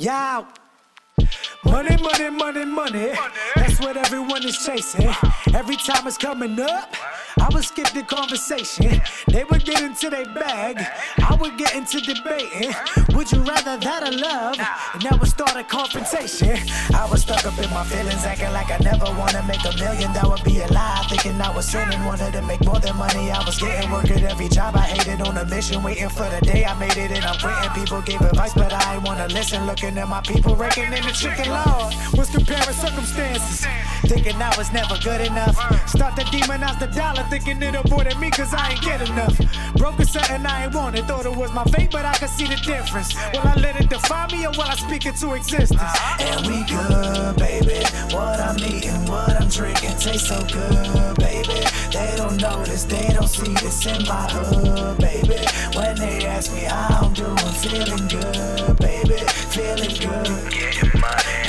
Yeah. Money, money, money, money. That's what everyone is chasing. Every time it's coming up, would skip the conversation. They would get into their bag. I would get into debating. Would you rather that or love? And that would start a confrontation. I was stuck up in my feelings, acting like I never wanna make a million. That would be a lie. Thinking I was sinning, wanted to make more than money. I was getting work at every job I hated on a mission, waiting for the day I made it. And I'm quitting. People gave advice, but I ain't wanna listen. Looking at my people, in the chicken law. Was comparing circumstances, thinking I was never good enough. Start to demonize the dollar, thinking it avoided me, cause I ain't get enough. Broke something I ain't wanted, thought it was my fate, but I could see the difference. Will I let it define me or will I speak it to existence? And we good, baby. What I'm eating, what I'm drinking tastes so good, baby. They don't notice, they don't see this in my hood, baby. When they ask me how I'm doing, feeling good, baby. Feeling good. Getting money.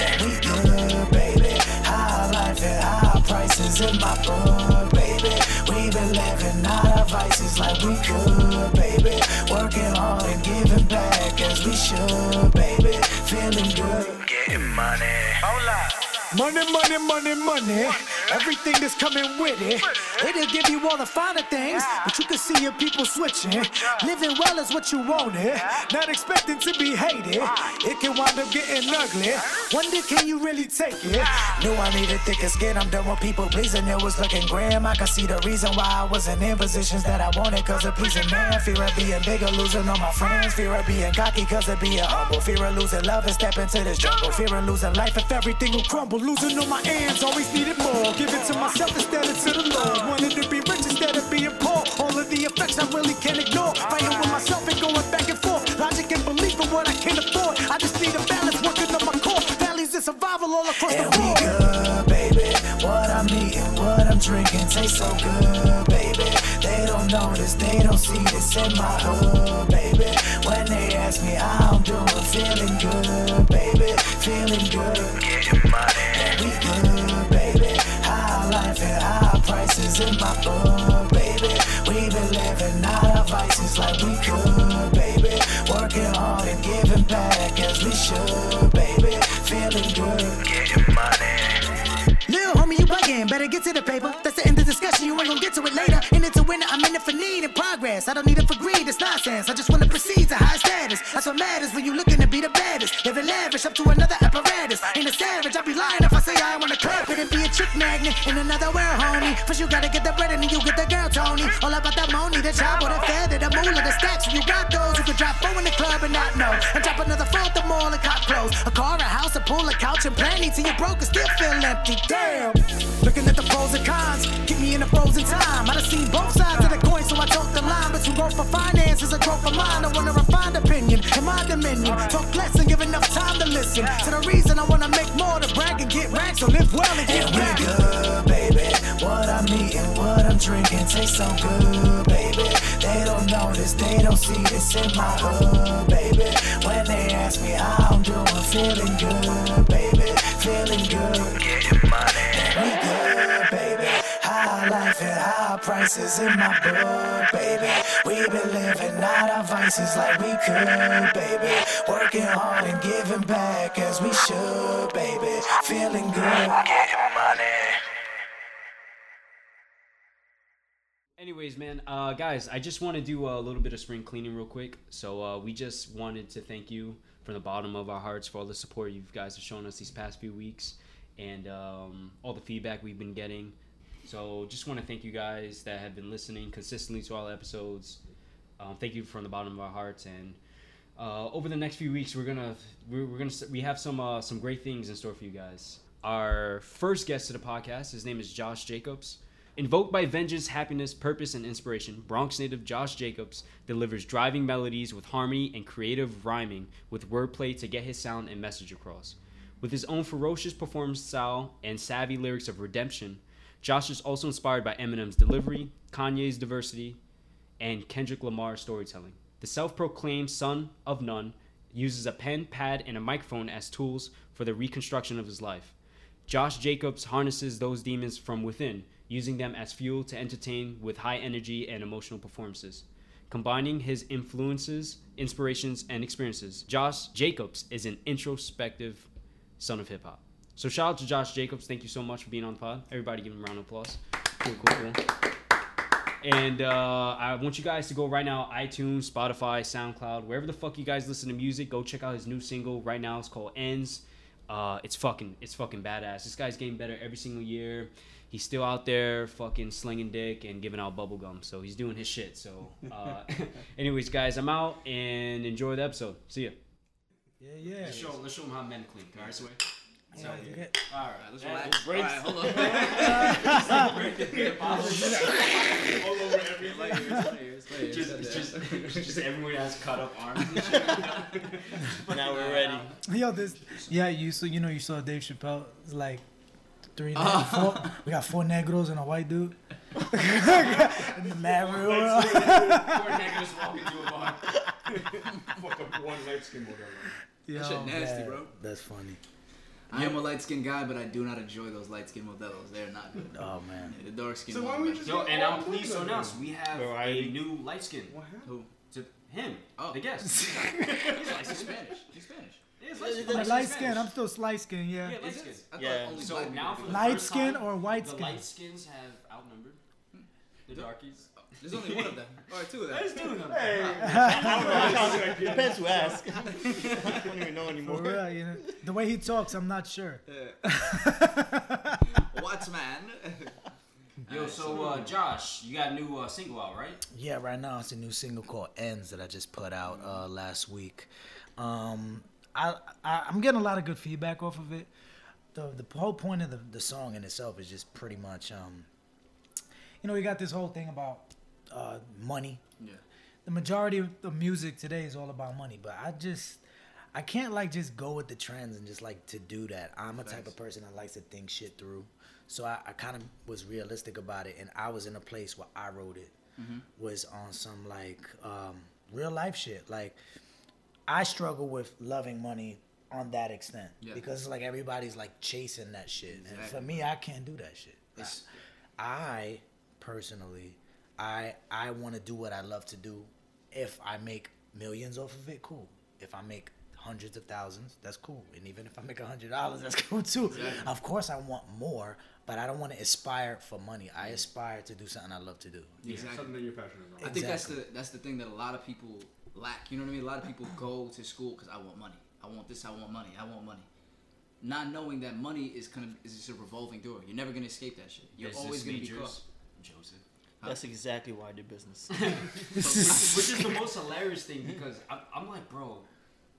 Prices in my book, baby. We been living out our vices like we could, baby. Working hard and giving back as we should, baby. Feeling good. Getting money. Money, money, money, money. Everything that's coming with it. It'll give you all the finer things, but you can see your people switching. Living well is what you wanted, not expecting to be hated. It can wind up getting ugly. Wonder, can you really take it? Knew I needed thicker skin. I'm done with people pleasing. It was looking grim. I could see the reason why I wasn't in positions that I wanted, cause of pleasing man. Fear of being bigger, losing all my friends. Fear of being cocky, cause of being humble. Fear of losing love and stepping into this jungle. Fear of losing life if everything will crumble. Losing all my ends, always needed more. Give it to myself instead of to the Lord. Wanted to be rich instead of being poor. All of the effects I really can't ignore. Fighting with myself and going back and forth. Logic and belief in what I can afford. I just need a balance, working on my core. Valleys and survival all across the board. we good, baby. What I'm eating, what I'm drinking tastes so good, baby. They don't notice, they don't see this in my hood, baby. When they ask me how I'm doing, feeling good, baby. Feeling good. Getting money. And we good, baby. High life and high prices in my book, matters when you looking to be the baddest. Living lavish up to another apparatus. Ain't a savage, I'd be lying if I say I wanna clap it and be a trick magnet in another world, homie. First you gotta get the bread and then you get the girl, Tony. All about that money, the job, or the feather, the moolah, the stacks. You got those, you can drop four in the club and not know. And drop another four at the mall and cop clothes. A car, a house, a pool, a couch, and plenty till you're broke and still feel empty. Damn. Looking at the pros and cons, keep me in a frozen time. I done seen both sides growth for finances and growth for mine. I want a refined opinion in my dominion. Talk less and give enough time to listen to the reason I wanna make more to brag and get rags. So live well and get And we back. good, baby. What I'm eating, what I'm drinking tastes so good, baby. They don't notice, they don't see this in my hood, baby. When they ask me how I'm doing, feeling good, baby. Feeling good. Getting money. And we good, baby. High life and high prices in my book, baby. We been living out our vices like we could, baby. Working hard and giving back as we should, baby. Feeling good. Getting money. Anyways, man, uh, guys, I just want to do a little bit of spring cleaning real quick. So uh, we just wanted to thank you from the bottom of our hearts for all the support you guys have shown us these past few weeks and um, all the feedback we've been getting. So just want to thank you guys that have been listening consistently to all episodes. Um, thank you from the bottom of our hearts. And uh, over the next few weeks, we're gonna we're, we're gonna we have some uh, some great things in store for you guys. Our first guest to the podcast, his name is Josh Jacobs. Invoked by vengeance, happiness, purpose, and inspiration, Bronx native Josh Jacobs delivers driving melodies with harmony and creative rhyming with wordplay to get his sound and message across. With his own ferocious performance style and savvy lyrics of redemption, Josh is also inspired by Eminem's delivery, Kanye's diversity, and Kendrick Lamar's storytelling. The self proclaimed son of none uses a pen, pad, and a microphone as tools for the reconstruction of his life. Josh Jacobs harnesses those demons from within, using them as fuel to entertain with high energy and emotional performances. combining his influences, inspirations, and experiences. Josh Jacobs is an introspective son of hip hop. So shout out to Josh Jacobs. Thank you so much for being on the pod. Everybody give him a round of applause. Cool, cool, cool. And uh, I want you guys to go right now, iTunes, Spotify, SoundCloud, wherever the fuck you guys listen to music. Go check out his new single right now. It's called Ends. Uh, it's fucking, it's fucking badass. This guy's getting better every single year. He's still out there fucking slinging dick and giving out bubble gum. So he's doing his shit. So, uh, anyways, guys, I'm out and enjoy the episode. See ya. Yeah, yeah. Let's show, let's show him how men clean. All right, so Yeah, you all right, Let's Yeah, relax. All right, hold on. all over everything. Just, just, just everyone has cut up arms and shit. Now we're ready. Yo, this yeah, you so you know you saw Dave Chappelle. It's like three, Uh-huh. four. We got four negros and a white dude. in the mad real world. Four negatives walk into a bar. Fuck up one light skin model. Yo, shit nasty, man, bro. That's funny. I am a light skinned guy, but I do not enjoy those light skinned Modelos. They're not good. Oh man. Yeah, the dark skin. So why we just Yo, and I'm pleased to women announce we have Variety. a new light skin. What happened? Who? To him, Oh. the guest. He's like he's Spanish. He's Spanish. He's light skin. I'm Light light skin skin. I'm still light skin. Yeah. Yeah, light Is skin. it? I thought Yeah. only So black now for people the did Light first skin time, or white the skin? light skins have outnumbered the hmm. darkies. That. There's only one of them. All right, two of them. There's two of them. Hey. I don't know. Depends who asks. I don't even know anymore. real, you know, the way he talks, I'm not sure. What's man? Yo, so uh, Josh, you got a new uh, single out, right? Yeah, right now it's a new single called "Ends" that I just put out uh, last week. Um, I, I I'm getting a lot of good feedback off of it. The the whole point of the, the song in itself is just pretty much um, you know, we got this whole thing about uh, money. Yeah. The majority of the music today is all about money, but I just I can't like just go with the trends and just like to do that. I'm a type of person that likes to think shit through. So I, I kind of was realistic about it, and I was in a place where I wrote it was on some like um, real life shit. Like I struggle with loving money on that extent Yeah. because it's like everybody's like chasing that shit, and for me, I can't do that shit. It's, I personally, I I want to do what I love to do. If I make millions off of it, cool. If I make hundreds of thousands, that's cool. And even if I make a hundred dollars, that's cool too. Of course, I want more, but I don't want to aspire for money. I mm. aspire to do something I love to do. Exactly. Something that you're passionate about. I think that's the that's the thing that a lot of people lack. You know what I mean? A lot of people go to school because I want money. I want this. I want money. I want money. Not knowing that money is kind of is just a revolving door. You're never gonna escape that shit. You're Business always gonna be majors. caught. Joseph. That's exactly why I do business. which, which is the most hilarious thing because I'm, I'm like, bro,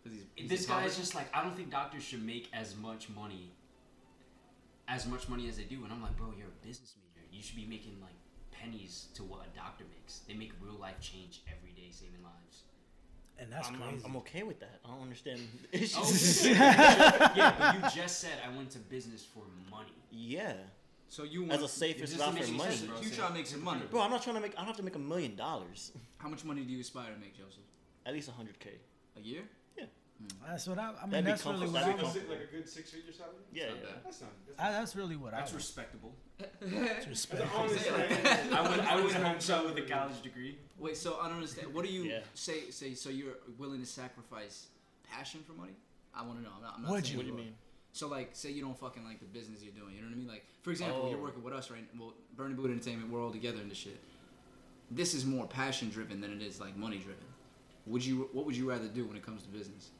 he's- he's this a guy's poverty- just like, I don't think doctors should make as much money, as much money as they do. And I'm like, bro, you're a business major. You should be making like pennies to what a doctor makes. They make real life change every day, saving lives. And that's I'm, I'm, crazy. I'm okay with that. I don't understand the oh, issues. Oh, yeah, but you just said I went to business for money. yeah. So you want As a safe It route for any money. sense, bro. You try to make some money. Bro, I'm not trying to make. I don't have to make a million dollars. How much money do you aspire to make, Joseph? At least 100k. A year? Yeah. Hmm. That's what I. I mean, That'd that's really what I that'd be want. Like a, like a good six figure salary? Yeah, not yeah. bad. That's not. That's I, that's really what That's I want. respectable. It's respect. honest, I would I would home so with a college degree. Wait, so I don't understand. What do you Yeah. say? Say so you're willing to sacrifice passion for money? I want to know. I'm not, I'm not Would saying you? What do you mean? So like, say you don't fucking like the business you're doing. You know what I mean? Like, for example, you're Oh. working with us, right? Well, Burning Boot Entertainment, we're all together in this shit. This is more passion driven than it is like money driven. Would you? What would you rather do when it comes to business?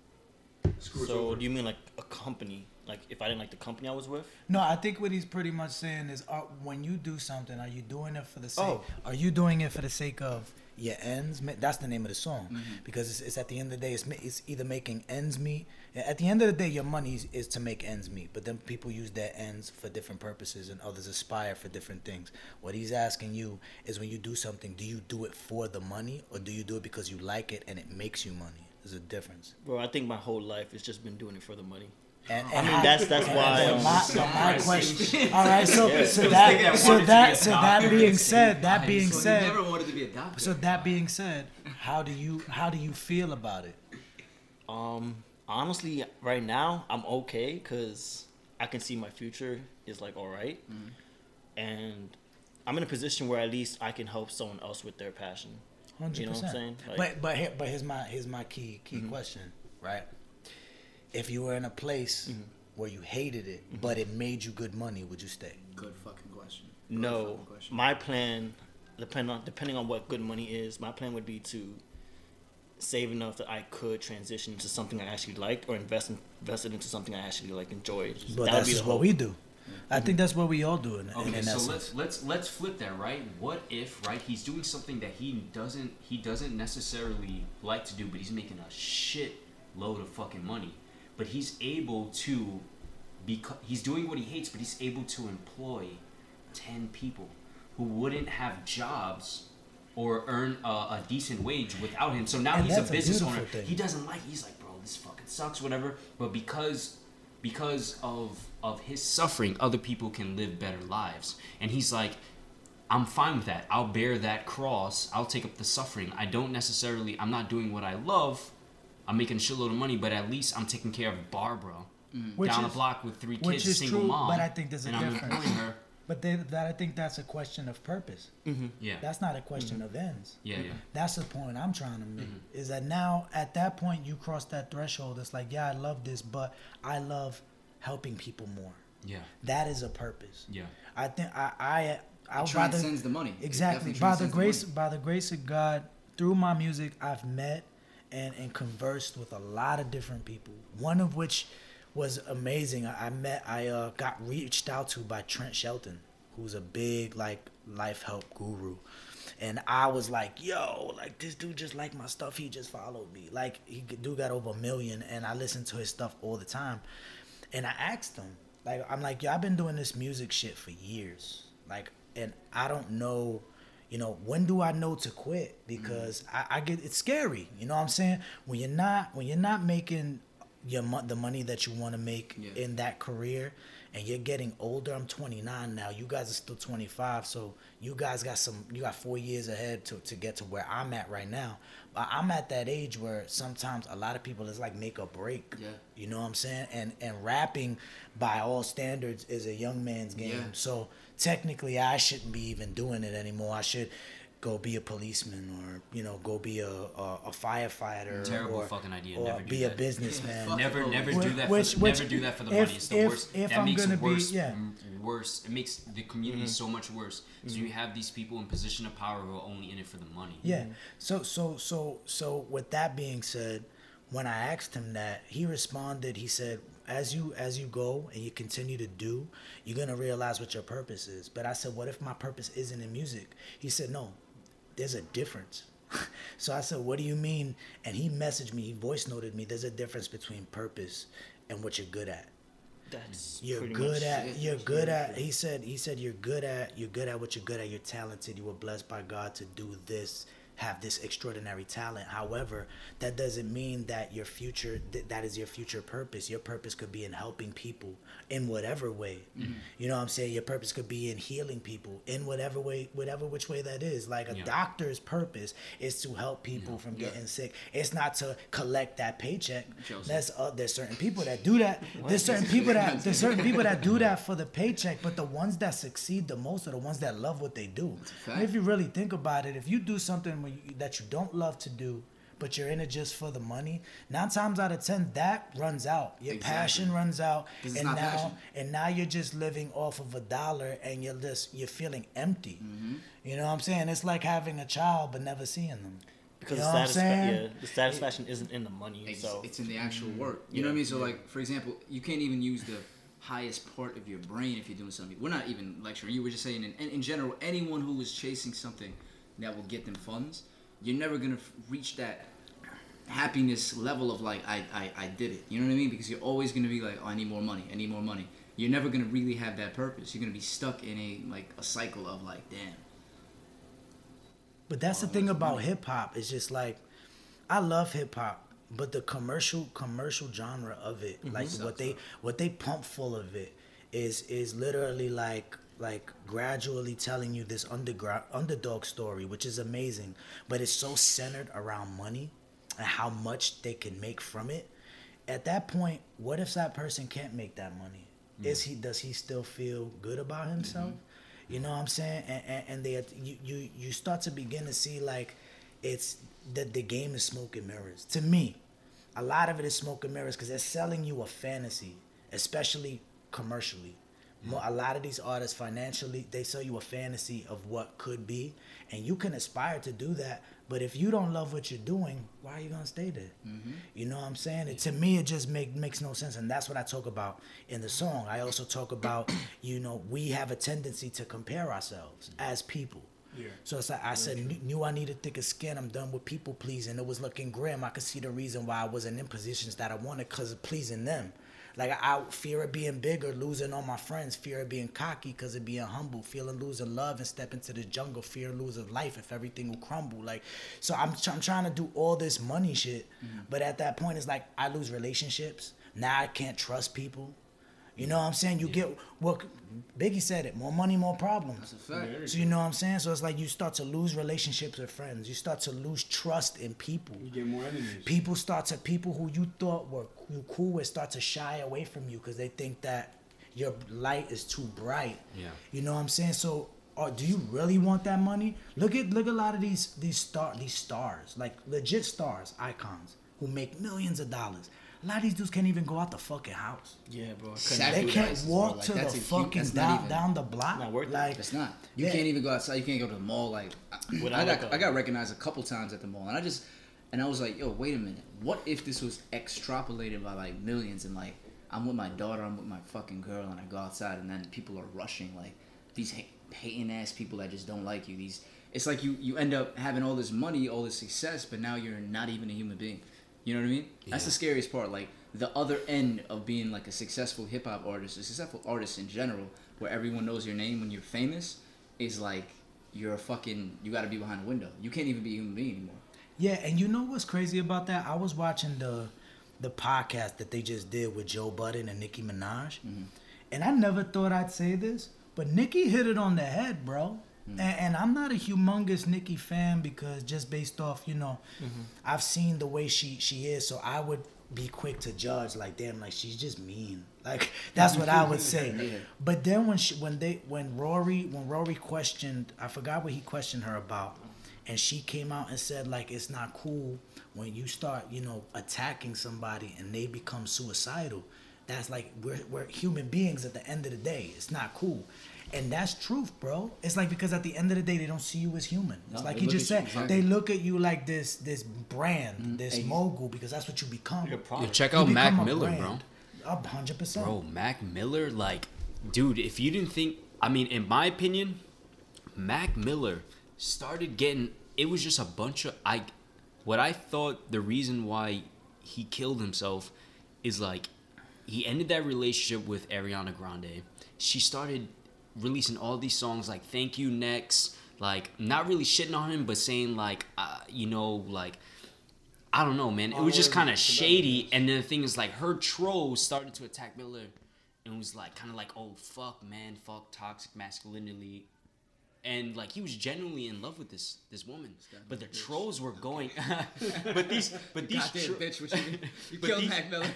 Screw So over. do you mean like a company? Like if I didn't like the company I was with? No, I think what he's pretty much saying is, uh, when you do something, are you doing it for the sake? Oh. Are you doing it for the sake of your ends? That's the name of the song, because it's, it's at the end of the day, it's, it's either making ends meet. At the end of the day, your money is, is to make ends meet, but then people use their ends for different purposes, and others aspire for different things. What he's asking you is, when you do something, do you do it for the money, or do you do it because you like it and it makes you money? There's a difference. Bro, I think my whole life has just been doing it for the money. And, I mean, that's that's why. But um, my, but my question. All right, so Yeah. so that so wanted to be that so that being said, that being so said, you never wanted to be a doctor. so that being said, how do you how do you feel about it? Um, honestly, right now I'm okay because I can see my future is like all right. Mm-hmm. and I'm in a position where at least I can help someone else with their passion. Hundred You know what I'm saying? Like- But but here, but here's my here's my key key mm-hmm. question, right? If you were in a place mm-hmm. where you hated it, but it made you good money, would you stay? Good fucking question. Good No, fucking question. my plan, depend on depending on what good money is, my plan would be to save enough that I could transition to something I actually liked, or invest in, invest it into something I actually like enjoyed. But That that's just what we do. I think mm-hmm. that's what we all do in, in, Okay, in so essence. let's let's let's flip that, right? What if, right, he's doing something that he doesn't he doesn't necessarily like to do, but he's making a shit load of fucking money, but he's able to, because he's doing what he hates, but he's able to employ ten people who wouldn't have jobs or earn a, a decent wage without him. So now And he's a that's a business beautiful owner. thing. He doesn't like. He's like, bro, this fucking sucks, whatever. But because because of of his suffering, other people can live better lives. And he's like, I'm fine with that. I'll bear that cross. I'll take up the suffering. I don't necessarily. I'm not doing what I love. I'm making a shitload of money, but at least I'm taking care of Barbara mm. Which down is- the block with three which kids, is single true, mom. but I think there's a and I'm difference. employing her. But they, that I think that's a question of purpose. Yeah. That's not a question of ends. yeah, yeah. That's the point I'm trying to make. Mm-hmm. Is that now at that point you cross that threshold? It's like, yeah, I love this, but I love helping people more. Yeah. That is a purpose. Yeah. I think I I I would rather transcends the money. Exactly by the transcends the grace by the grace of God through my music I've met and and conversed with a lot of different people. One of which was amazing. I, I met I uh, got reached out to by Trent Shelton, who's a big like life help guru. And I was like, yo, like this dude just liked my stuff. He just followed me. Like he dude got over a million, and I listen to his stuff all the time. And I asked him, like, I'm like, yo, I've been doing this music shit for years. Like, and I don't know, you know, when do I know to quit? Because I, I get it's scary. You know what I'm saying? When you're not when you're not making your mo- the money that you want to make Yeah. in that career and you're getting older. I'm 29 now. You guys are still 25 so you guys got some you got four years ahead to, to get to where i'm at right now. But i'm at that age where sometimes a lot of people is like make or break. Yeah. you know what i'm saying? And and rapping by all standards is a young man's game. Yeah. so technically i shouldn't be even doing it anymore. I should go be a policeman or you know go be a a, a firefighter Terrible or, fucking idea. or Never do be a that. businessman Never, never do that. which- for, which- never do that for the if- money. It's the if- worst. if that I'm makes it be- worse. yeah. Worse. It makes the community mm-hmm. so much worse. So you mm-hmm. have these people in position of power who are only in it for the money. Yeah. Mm-hmm. So so so so with that being said, when I asked him that, he responded. He said, "As you as you go and you continue to do, you're gonna realize what your purpose is." But I said, "What if my purpose isn't in music?" He said, "No, there's a difference." so I said, "What do you mean?" And he messaged me. He voice noted me. There's a difference between purpose and what you're good at That's you're good at it. you're good at he said he said you're good at you're good at what you're good at you're talented you were blessed by god to do this have this extraordinary talent. However that doesn't mean that your future th- that is your future purpose. Your purpose could be in helping people in whatever way. You know what i'm saying? Your purpose could be in healing people in whatever way whatever which way that is. Like a Yeah. doctor's purpose is to help people from getting sick. It's not to collect that paycheck. Joseph. that's uh, there's certain people that do that. There's certain people that there's certain people that do that for the paycheck but the ones that succeed the most are the ones that love what they do. If you really think about it if you do something when you, that you don't love to do but you're in it just for the money nine times out of ten that runs out your Exactly. passion runs out, and now passion. and now you're just living off of a dollar and you're just you're feeling empty Mm-hmm. you know what i'm saying it's like having a child but never seeing them because You the, know what I'm satisfa- yeah, the satisfaction isn't in the money. It's, so it's in the actual work. You know what I mean? So like, for example, you can't even use the highest part of your brain if you're doing something. We're not even lecturing. You were just saying, in, in general, anyone who is chasing something that will get them funds, you're never gonna reach that happiness level of like, I, I, I did it. You know what I mean? Because you're always gonna be like, oh, I need more money. I need more money. You're never gonna really have that purpose. You're gonna be stuck in a like a cycle of like, damn. But that's the oh, thing about hip hop. It's just like I love hip hop, but the commercial commercial genre of it, mm-hmm. like what they what they pump full of it, is is literally like like gradually telling you this underground underdog story, which is amazing. But it's so centered around money and how much they can make from it. At that point, what if that person can't make that money? Mm. Is he does he still feel good about himself? Mm-hmm. You know what I'm saying? And, and, and they you, you you start to begin to see like it's the the game is smoke and mirrors. To me, a lot of it is smoke and mirrors because they're selling you a fantasy, especially commercially. A lot of these artists financially, they sell you a fantasy of what could be, and you can aspire to do that. But if you don't love what you're doing, why are you gonna stay there? Mm-hmm. You know what I'm saying? It, to me, it just make makes no sense, and that's what I talk about in the song. I also talk about, you know, we have a tendency to compare ourselves as people. Yeah. So it's like I said, knew, knew I needed thicker skin. I'm done with people pleasing. It was looking grim. I could see the reason why I wasn't in positions that I wanted because of pleasing them. Like I, fear of being bigger, losing all my friends, fear of being cocky because of being humble, feeling losing love and step into the jungle, fear of losing life if everything will crumble. Like, so I'm, I'm trying to do all this money shit, mm-hmm. but at that point it's like I lose relationships. Now I can't trust people. You know what I'm saying? You get what Biggie said it: more money, more problems. That's a fact. So you know what I'm saying? So it's like you start to lose relationships with friends. You start to lose trust in people. You get more enemies. People start to people who you thought were you cool with start to shy away from you because they think that your light is too bright. Yeah. You know what I'm saying? So or do you really want that money? Look at look at a lot of these these star these stars, like legit stars, icons, who make millions of dollars. A lot of these dudes can't even go out the fucking house. Yeah, bro. They can't walk Like, to the huge- fucking that's down even- down the block. Not worth it. like It's not. You Yeah. can't even go outside. You can't go to the mall. Like I, I got, I got recognized a couple times at the mall, and I just, and I was like, yo, wait a minute. What if this was extrapolated by like millions, and like I'm with my daughter, I'm with my fucking girl, and I go outside, and then people are rushing like these ha- hating ass people that just don't like you. These, it's like you you end up having all this money, all this success, but now you're not even a human being. You know what I mean? That's the scariest part. Like the other end of being like a successful hip hop artist, a successful artist in general, where everyone knows your name when you're famous, is like you're a fucking you got to be behind a window. You can't even be a human being anymore. Yeah, and you know what's crazy about that? I was watching the the podcast that they just did with Joe Budden and Nicki Minaj, mm-hmm. and I never thought I'd say this, but Nicki hit it on the head, bro. Mm. And, and I'm not a humongous Nicki fan because just based off, you know, mm-hmm. I've seen the way she she is, so I would be quick to judge, like, damn, like she's just mean. Like that's what I would say. Yeah. But then when she when they when Rory when Rory questioned, I forgot what he questioned her about, and she came out and said like it's not cool when you start you know attacking somebody and they become suicidal. That's like we're we're human beings at the end of the day. It's not cool. And that's truth, bro. It's like because at the end of the day, they don't see you as human. It's like they he just said. you- exactly. They look at you like this, this brand, this Hey. mogul, because that's what you become. You're a check You out Mac become a Miller, bro. brand. A hundred percent. Bro, Mac Miller, like, dude, if you didn't think, I mean, in my opinion, Mac Miller started getting. It was just a bunch of I. What I thought the reason why he killed himself is like he ended that relationship with Ariana Grande. She started releasing all these songs like "Thank You Next," like not really shitting on him, but saying like, uh, you know, like. I don't know, man. It was just kind of shady, and then the thing is, like, her trolls started to attack Miller, and was like, kind of like, "Oh fuck, man, fuck toxic masculinity," and like he was genuinely in love with this this woman, but the trolls were going, but these, but these, Goddamn tro- bitch, what you, mean? you killed these- Mac Miller.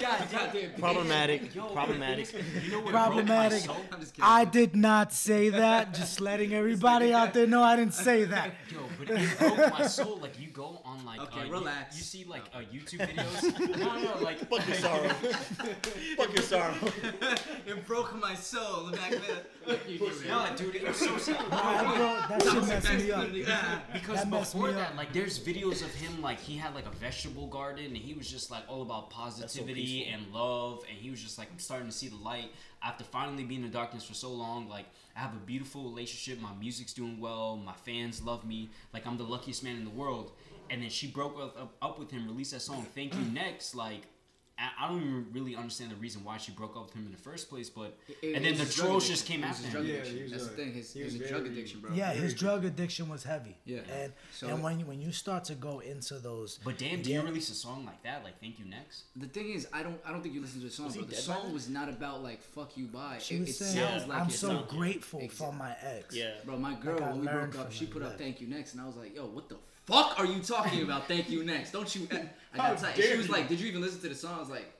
God, Goddamn bitch. Problematic. Yo, Problematic. You know what Problematic. Broke my soul? I'm just. I did not say that. Just letting everybody out there know I didn't say that. Yo, but it broke my soul. Like you go on like Okay, uh, you- relax. You, see like uh, YouTube videos. no, no, like Fuck your sorrow. Fuck your sorrow. it broke my soul, Mac Miller. Like you do, no, dude, it was so sad. Nah, bro, that shit messed me up. Because That messed before me that, up. like, there's videos of him, like, he had, like, a vegetable garden, and he was just, like, all about positivity peaceful. and love, and he was just, like, starting to see the light. After finally being in the darkness for so long, like, I have a beautiful relationship, my music's doing well, my fans love me, like, I'm the luckiest man in the world. And then she broke up, up, up with him, released that song, Thank You Next, like, I I don't even really understand the reason why she broke up with him in the first place, but It- and then the his trolls just came It was after his him. drug Yeah, addiction. That's a- the thing. His, he he was was a drug addiction, bro. Yeah, his drug addiction was heavy. Yeah. And So- and when you, when you start to go into those, But damn, do Yeah. you release a song like that? Like, Thank You Next? The thing is, I don't, I don't think you listen to the song. Was he Bro. The song was not about like "fuck you, bye." she it, was it saying, sounds Yeah. like "I'm it so grateful Exa- for my ex." Yeah. Bro, my girl, Like, when we broke up, she put up "Thank You Next," and I was like, "Yo, what the fuck are you talking about? Thank You Next? Don't you?" I How got tight. She was like, "Did you even listen to the song?" I was like,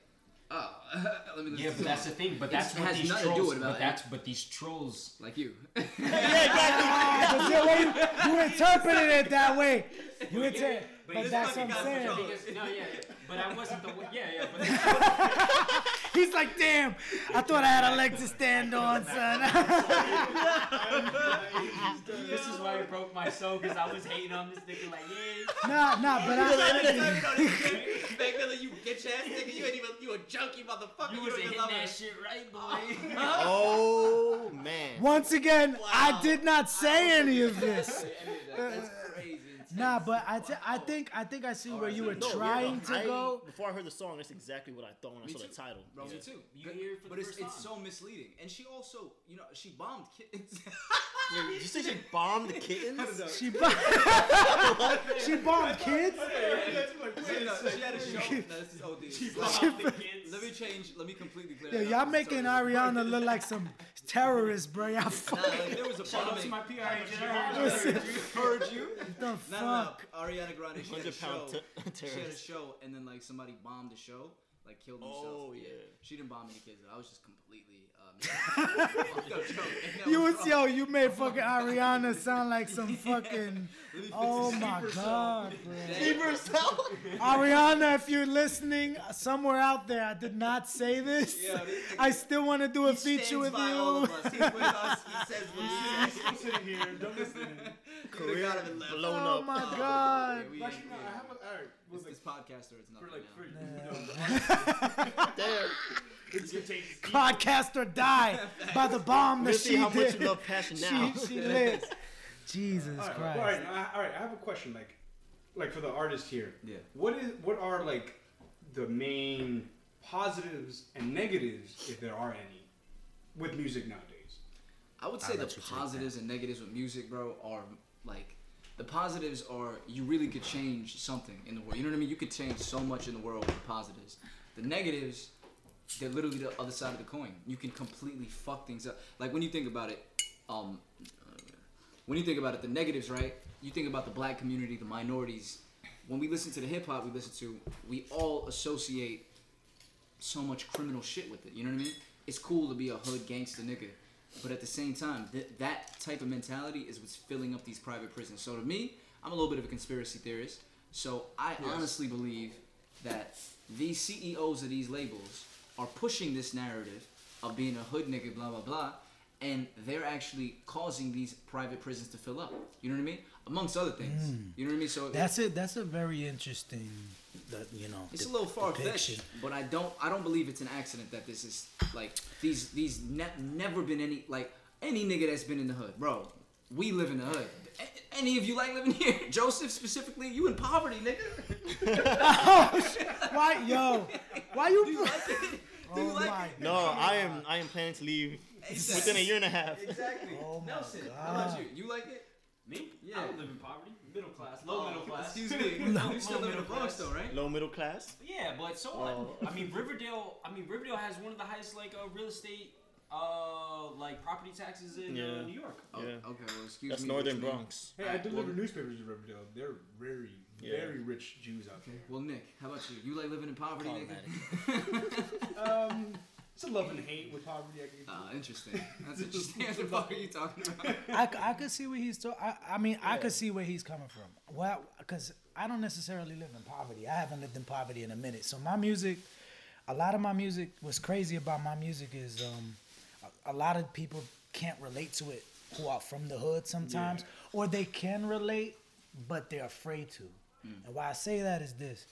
Oh, let me. Yeah, but that's the thing. But It's- that's it what has these nothing to do trolls. with But about that's but these trolls. like you. Ah, but you, you, you interpreted it that way. You inter- But but that's what I'm saying. Because- No, yeah, yeah. But I wasn't the. one- Yeah, yeah. But He's like, damn, I thought I had a leg to stand on, son. this is why you broke my soul because I was hating on this nigga like, yeah. nah, nah, but I, Back then, you get your ass nigga. You ain't even you a junkie motherfucker. You was don't hitting even that love shit right, boy. Oh man. once again, I did not say any of this. That's crazy. Nah, but I think I think I see oh, where you were No, yeah, trying no, to I- go. Before I heard the song, that's exactly what I thought when I saw too. the title. Bro, Yeah. me too. You hear it for but the it's, first it's time. so misleading. And she also, you know, she bombed kids. Wait, did you say she bombed the kittens? She bombed, she bombed kids. she had a show. No, this is OD. Let me change. Let me completely clear. Yeah, y'all making Ariana look like some terrorist, bro. Y'all Nah, like, there was a Shout out to my PR agent. Heard you? the No, no, fuck. Ariana Grande. She had a show. She had a show, and then like somebody bombed the show, like killed themselves. Oh, yeah. She didn't bomb any kids. I was just completely. Fucked up joke, and that You was was wrong. yo, you made fucking Ariana sound like some fucking. Oh my god, bro. Ariana, if you're listening somewhere out there, I did not say this. Yeah, this nigga- I still want to do a feature with you. of us. He's with us. He says what he sitting here, don't listen. Career got him and left. Oh blown Oh my god. we, Actually, no, I have a. Alright, It's was like, this podcaster. It's nothing for like, now. Damn. It's contagious. Podcast or die by the bomb that Let's see she how much did. you love passion now. She, she lit. Jesus All right, Christ. all right, I, all right. I have a question, like, like for the artist here. Yeah. What is what are like the main positives and negatives, if there are any, with music nowadays? I would say the positives and negatives with music, bro, are like the positives are you really could change something in the world. You know what I mean? You could change so much in the world with the positives. The negatives, they're literally the other side of the coin. You can completely fuck things up. Like when you think about it, um, when you think about it, the negatives, right? You think about the black community, the minorities. When we listen to the hip hop we listen to, we all associate so much criminal shit with it. You know what I mean? It's cool to be a hood gangster nigga, but at the same time, th- that type of mentality is what's filling up these private prisons. So to me, I'm a little bit of a conspiracy theorist. So I honestly believe that these CEOs of these labels are pushing this narrative of being a hood nigga, blah blah blah, and they're actually causing these private prisons to fill up. You know what I mean? Amongst other things. Hmm. You know what I mean? So That's it. That's a very interesting, that you know. it's a little far fetched, but I don't I don't believe it's an accident that this is like these these ne- never been any like any nigga that's been in the hood, bro. We live in the hood. A- any of you like living here? Joseph specifically, you in poverty, nigga. Why, yo? Why you? Do you like it? Do you Oh like it? No, I am. I am planning to leave within a year and a half. Exactly. Oh my Nelson, how about you? You like it? Me? Yeah. I don't live in poverty. Middle class. Low middle class. Excuse me. you still live in the Bronx though, right? Low middle class. Yeah, but so what? I mean, Riverdale. I mean, Riverdale has one of the highest like uh, real estate, uh, like property taxes in Yeah. uh, New York. Oh, Yeah. okay, well, excuse That's me. Northern which? Bronx. Hey, I deliver newspapers to Riverdale. They're very, Yeah. very rich Jews out there. Well, Nick, how about you? You like living in poverty, nigga? Problematic. Um, it's a love and hate with poverty. I can, Ah, interesting. That's interesting. what the fuck are you talking about? I, c- I could see where he's talking. I, I mean, I could see where he's coming from. Well, because I don't necessarily live in poverty. I haven't lived in poverty in a minute. So my music, a lot of my music, what's crazy about my music is um, a, a lot of people can't relate to it who are from the hood sometimes, or they can relate, but they're afraid to. And why I say that is this: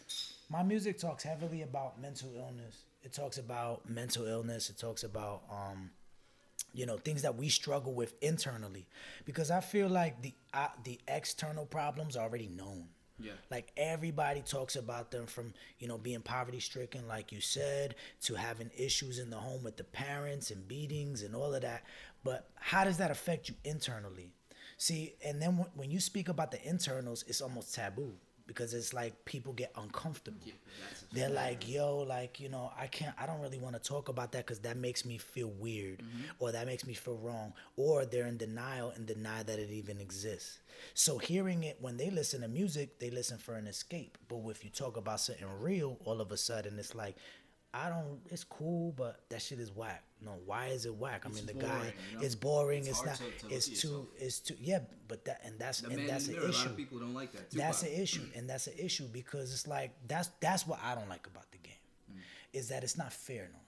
my music talks heavily about mental illness. It talks about mental illness. It talks about um, you know things that we struggle with internally. Because i feel like the uh, the external problems are already known. Yeah. like everybody talks about them from you know being poverty stricken like you said to having issues in the home with the parents and beatings and all of that. But how does that affect you internally? See and then when you speak about the internals it's almost taboo because it's like people get uncomfortable. A they're like yo like you know i can't i don't really want to talk about that because that makes me feel weird mm-hmm. or that makes me feel wrong or they're in denial and deny that it even exists. So hearing it when they listen to music they listen for an escape. But if you talk about something real all of a sudden it's like I don't. It's cool, but that shit is whack. No, why is it whack? I mean, the guy, you know? it's boring. It's It's, not. to- to it's too. yourself. It's too. Yeah, but that and that's The and that's an the mirror. A lot issue. of people don't like that. That's an issue, and that's an issue because it's like that's that's what I don't like about the game, Mm. is that it's not fair no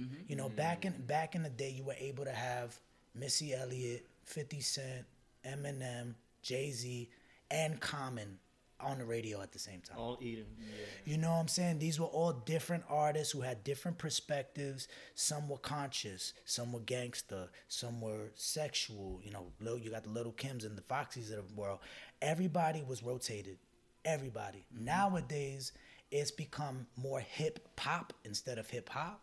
more. Mm-hmm. You know, back in back in the day, you were able to have Missy Elliott, Fifty Cent, Eminem, Jay Z, and Common on the radio at the same time. All eating. You know what I'm saying? These were all different artists who had different perspectives. Some were conscious, some were gangster, some were sexual. You know, Lil, you got the Little Kims and the Foxies of the world. Everybody was rotated. Everybody. Mm-hmm. Nowadays, it's become more hip hop instead of hip hop.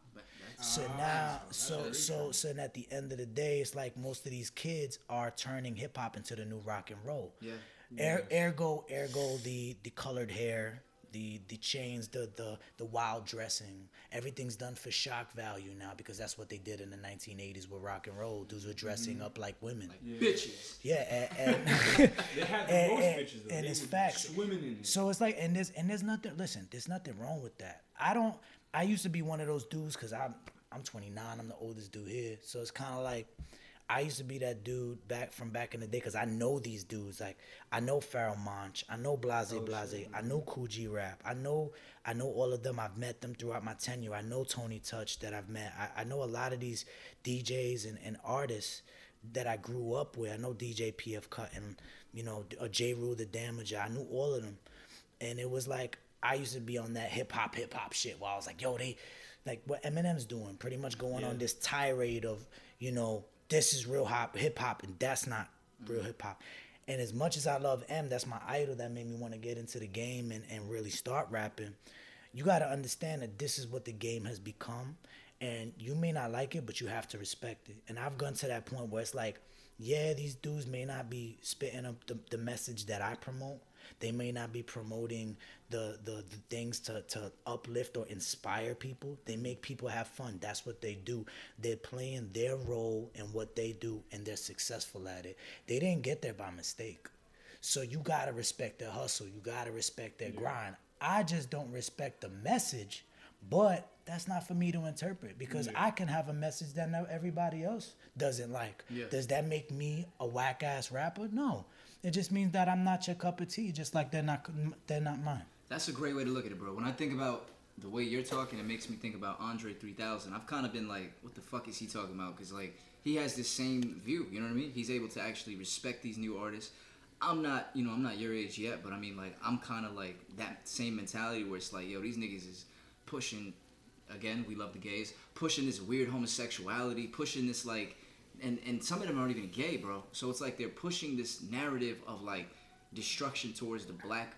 So now, so so so then at the end of the day, it's like most of these kids are turning hip hop into the new rock and roll. Yeah. Er, ergo, ergo, the the colored hair, the the chains, the the the wild dressing, everything's done for shock value now because that's what they did in the 1980s with rock and roll. Dudes were dressing up like women. Bitches. Yeah, and, and They had the and, most and- bitches though. and They it's would facts. Swimming in it. So it's like, and there's and there's nothing. Listen, there's nothing wrong with that. I don't. I used to be one of those dudes because I'm I'm 29. I'm the oldest dude here. So it's kind of like I used to be that dude back from back in the day because I know these dudes. Like I know Pharoah Monch. I know Blase Blase. I know Kool G Rap. I know I know all of them. I've met them throughout my tenure. I know Tony Touch that I've met. I, I know a lot of these DJs and, and artists that I grew up with. I know DJ PF Cut and you know uh, J Rule the Damager. I knew all of them, and it was like I used to be on that hip hop hip hop shit. While I was like, yo, they like what Eminem's doing, pretty much going on this tirade of you know this is real hop hip hop and that's not real mm-hmm. hip hop. And as much as I love M, that's my idol that made me want to get into the game and, and really start rapping. You got to understand that this is what the game has become. And you may not like it, but you have to respect it. And I've gone to that point where it's like, yeah, these dudes may not be spitting up the, the message that I promote. They may not be promoting the, the, the things to, to uplift or inspire people. They make people have fun. That's what they do. They're playing their role in what they do and they're successful at it. They didn't get there by mistake. So you gotta respect their hustle. You gotta respect their grind. I just don't respect the message, but that's not for me to interpret because I can have a message that everybody else doesn't like. Yeah. Does that make me a whack ass rapper? No. It just means that I'm not your cup of tea, just like they're not they're not mine. That's a great way to look at it, bro. When I think about the way you're talking, it makes me think about Andre 3000. I've kind of been like, what the fuck is he talking about? Because, like, he has this same view, you know what I mean? He's able to actually respect these new artists. I'm not, you know, I'm not your age yet, but I mean, like, I'm kind of like that same mentality where it's like, yo, these niggas is pushing, again, we love the gays, pushing this weird homosexuality, pushing this, like, and, and some of them aren't even gay, bro. So it's like they're pushing this narrative of, like, destruction towards the black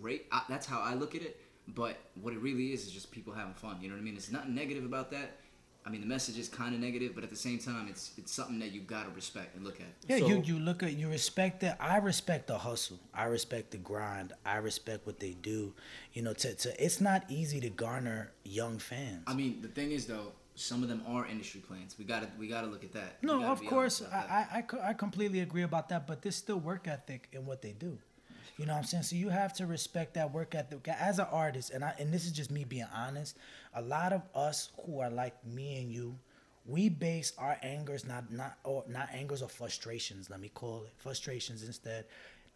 rate. I, that's how I look at it. But what it really is is just people having fun. You know what I mean? It's nothing negative about that. I mean, the message is kind of negative, but at the same time, it's it's something that you gotta respect and look at. Yeah, So- you you look at you respect that. I respect the hustle. I respect the grind. I respect what they do. You know, to, to it's not easy to garner young fans. I mean, the thing is though, some of them are industry plants. We gotta we gotta look at that. No, of course, I. I, I, I completely agree about that, but there's still work ethic in what they do. You know what I'm saying? So you have to respect that work ethic. As an artist, and I and this is just me being honest, a lot of us who are like me and you, we base our angers not not or not angers or frustrations, let me call it frustrations instead,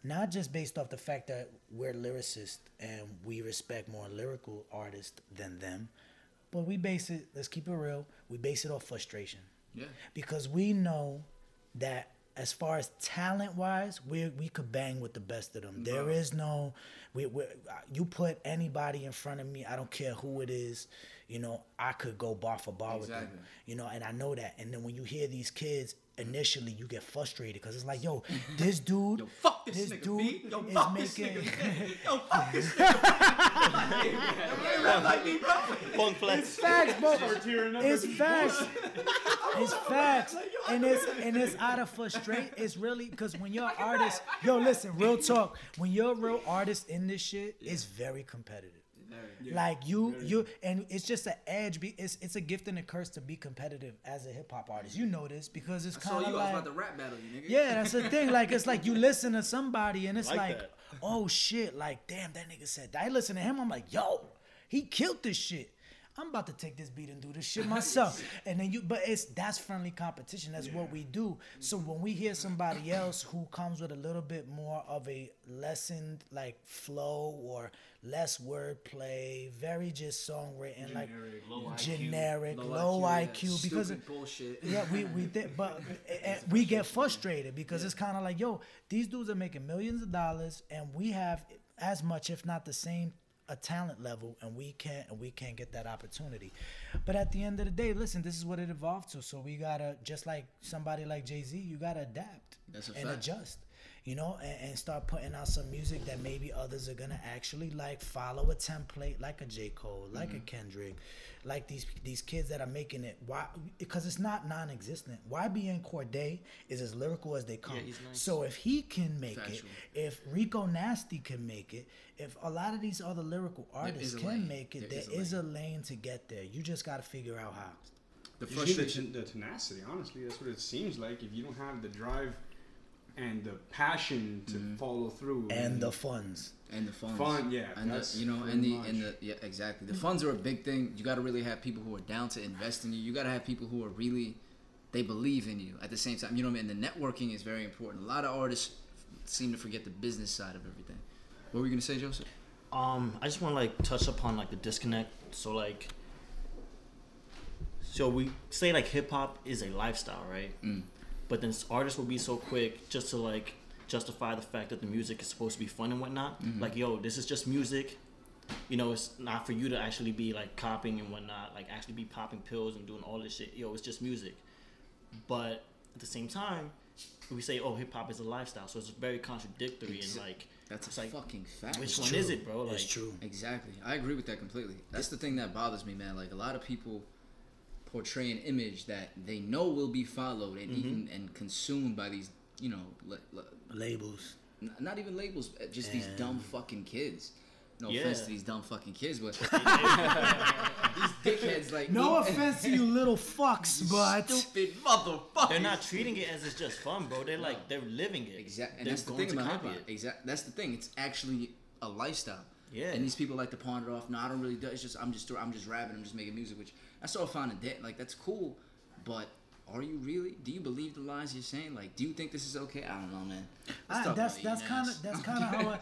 not just based off the fact that we're lyricists and we respect more lyrical artists than them, but we base it. Let's keep it real. We base it off frustration yeah. because we know that as far as talent wise, we we could bang with the best of them. There is no, we, we you put anybody in front of me, I don't care who it is, you know, I could go bar for bar with them, you know, and I know that. And then when you hear these kids. Initially, you get frustrated because it's like, yo, this dude, Yo, fuck this, this nigga, dude B. Yo, is fuck this making. nigga. Yo, fuck this nigga. Hey, rap like me, bro. Funk flex. facts, bro. Start tearing up It's at the facts. It's facts. And it's and it's out of frustration. It's really because when you're an artist, yo, listen, real talk. When you're a real artist in this shit, it's very competitive. Like you, you, and it's just an edge. Be it's it's a gift and a curse to be competitive as a hip hop artist. You know this because it's So kind you of I was like about to rap battle you, nigga. yeah, that's the thing. Like it's like you listen to somebody and it's Like like, oh shit, like damn, that nigga said that. I listen to him, I'm like, yo, he killed this shit. I'm about to take this beat and do this shit myself. and then you, but it's that's friendly competition. That's what we do. So when we hear somebody else who comes with a little bit more of a lessened like flow or less wordplay, very just song songwritten, like Low generic, Low low, IQ, IQ, yeah, because stupid bullshit. yeah, we we did, but we get frustrated because it's kind of like, yo, these dudes are making millions of dollars, and we have as much, if not the same, a talent level, and we can't, and we can't get that opportunity. But at the end of the day, listen, this is what it evolved to. So we gotta, just like somebody like Jay Z, you gotta adapt That's a and fact. adjust. You know, and, and start putting out some music that maybe others are gonna actually like. Follow a template like a J Cole, like Mm-hmm. a Kendrick, like these these kids that are making it. Why? Because it's not non-existent. YBN Cordae is as lyrical as they come. Yeah, he's nice. So if he can make Factual. it, if Rico Nasty can make it, if a lot of these other lyrical artists can lane. make it, There there is is a a lane to get there. You just got to figure out how. The You frustration. the, the tenacity, honestly. That's what it seems like. If you don't have the drive and the passion to Mm-hmm. follow through, And the funds. and the funds. Fun, yeah, and the, that's you know, and the and the yeah, exactly. The funds are a big thing. You got to really have people who are down to invest in you. You got to have people who are really they believe in you at the same time. You know what I mean? And the networking is very important. A lot of artists seem to forget the business side of everything. What were you gonna say, Joseph? Um, I just want to like touch upon like the disconnect. So like, so we say like hip hop is a lifestyle, right? Mm. But then artists will be so quick just to like justify the fact that the music is supposed to be fun and whatnot. Mm-hmm. Like, yo, this is just music. You know, it's not for you to actually be like copying and whatnot. Like, actually be popping pills and doing all this shit. Yo, it's just music. But at the same time, we say, oh, hip hop is a lifestyle, so it's very contradictory Exa- and like, That's a like, fucking fact. which It's one true. is it, bro? Like, it's true. Exactly. I agree with that completely. That's the thing that bothers me, man. Like a lot of people portray an image that they know will be followed and Mm-hmm. eaten and consumed by these, you know, le- le- Labels. n- not even labels, uh, just these dumb fucking kids. No Yeah. offense to these dumb fucking kids, but these dickheads like No offense to you little fucks, but stupid motherfuckers. They're not treating it as it's just fun, bro. They're like they're living it. Exactly, and They're that's the thing about hip hop. it. Exactly, that's the thing. It's actually a lifestyle. Yeah. And these people like to pawn it off. No, I don't really do. It's just I'm just I'm just rapping. I'm just making music, which I sort of find a debt. Like that's cool, but are you really? Do you believe the lies you're saying? Like, do you think this is okay? I don't know, man. Let's Ah, that's that's kind of that's kind of how I.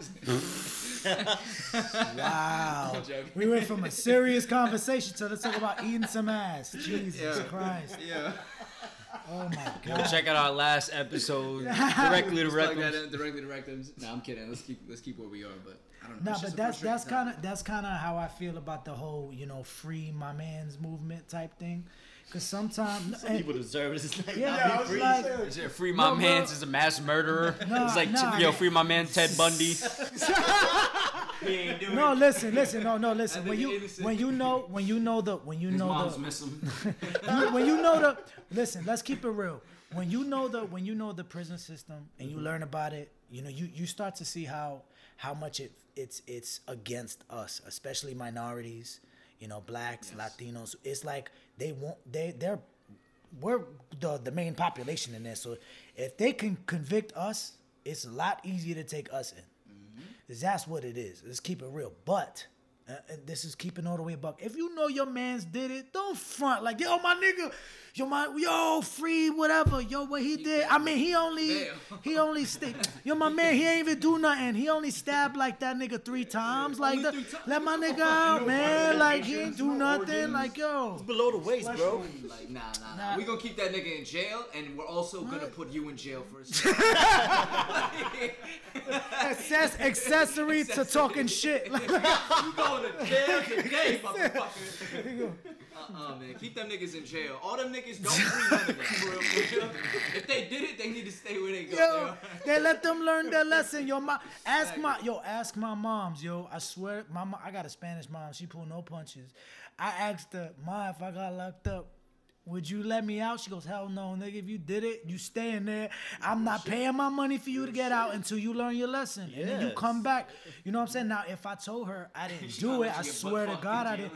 wow, we went from a serious conversation to let's talk about eating some ass. Jesus Yeah. Christ! Yeah. Oh my Yo, God! check out our last episode directly to Let's plug that Reckless. in, directly to rectums. No, I'm kidding. Let's keep let's keep where we are. But I don't know. No, It's but that's that's kind of that's kind of how I feel about the whole you know free my man's movement type thing, because sometimes People deserve it. It's like, yeah, nah, it's free. like Is it free my No, bro. man's is a mass murderer? Nah, it's like nah. yo, free my man Ted Bundy. He ain't doing no it. listen listen no no listen when you innocent. when you know when you know the when you His know mom's the miss him. you, when you know the listen let's keep it real when you know the when you know the prison system and you mm-hmm. learn about it you know you you start to see how how much it it's it's against us especially minorities you know blacks latinos it's like they won't they they're we're the the main population in there so if they can convict us it's a lot easier to take us in Cause that's what it is. Let's keep it real. But uh, and this is keeping all the way buck. If you know your man's did it, don't front like yo, my nigga, yo, my yo, free whatever, yo, what he did. I mean, he only Damn. he only stick. Yo, my man, he ain't even do nothing. He only stabbed like that nigga three times. Like the, let my nigga out, man. Like he ain't do nothing. Like yo, it's Below the waist, bro. Like, nah, nah, Nah. nah. We gonna keep that nigga in jail, and we're also gonna put you in jail for a access, accessory to talking shit. Like, You going to jail today, motherfucker. Uh-uh, man. Keep them niggas in jail. All them niggas don't free none of them. For real, for. If they did it, they need to stay where they go. Yo, they let them learn their lesson. Yo, my ask my yo, ask my moms. Yo, I swear, my mo- I got a Spanish mom. She pull no punches. I asked her, ma, if I got locked up, Would you let me out? She goes, Hell no, nigga. If you did it, you stay in there. I'm not paying my money for you to get out until you learn your lesson. And then you come back. You know what I'm saying? Now, if I told her I didn't do it, I swear to God I didn't.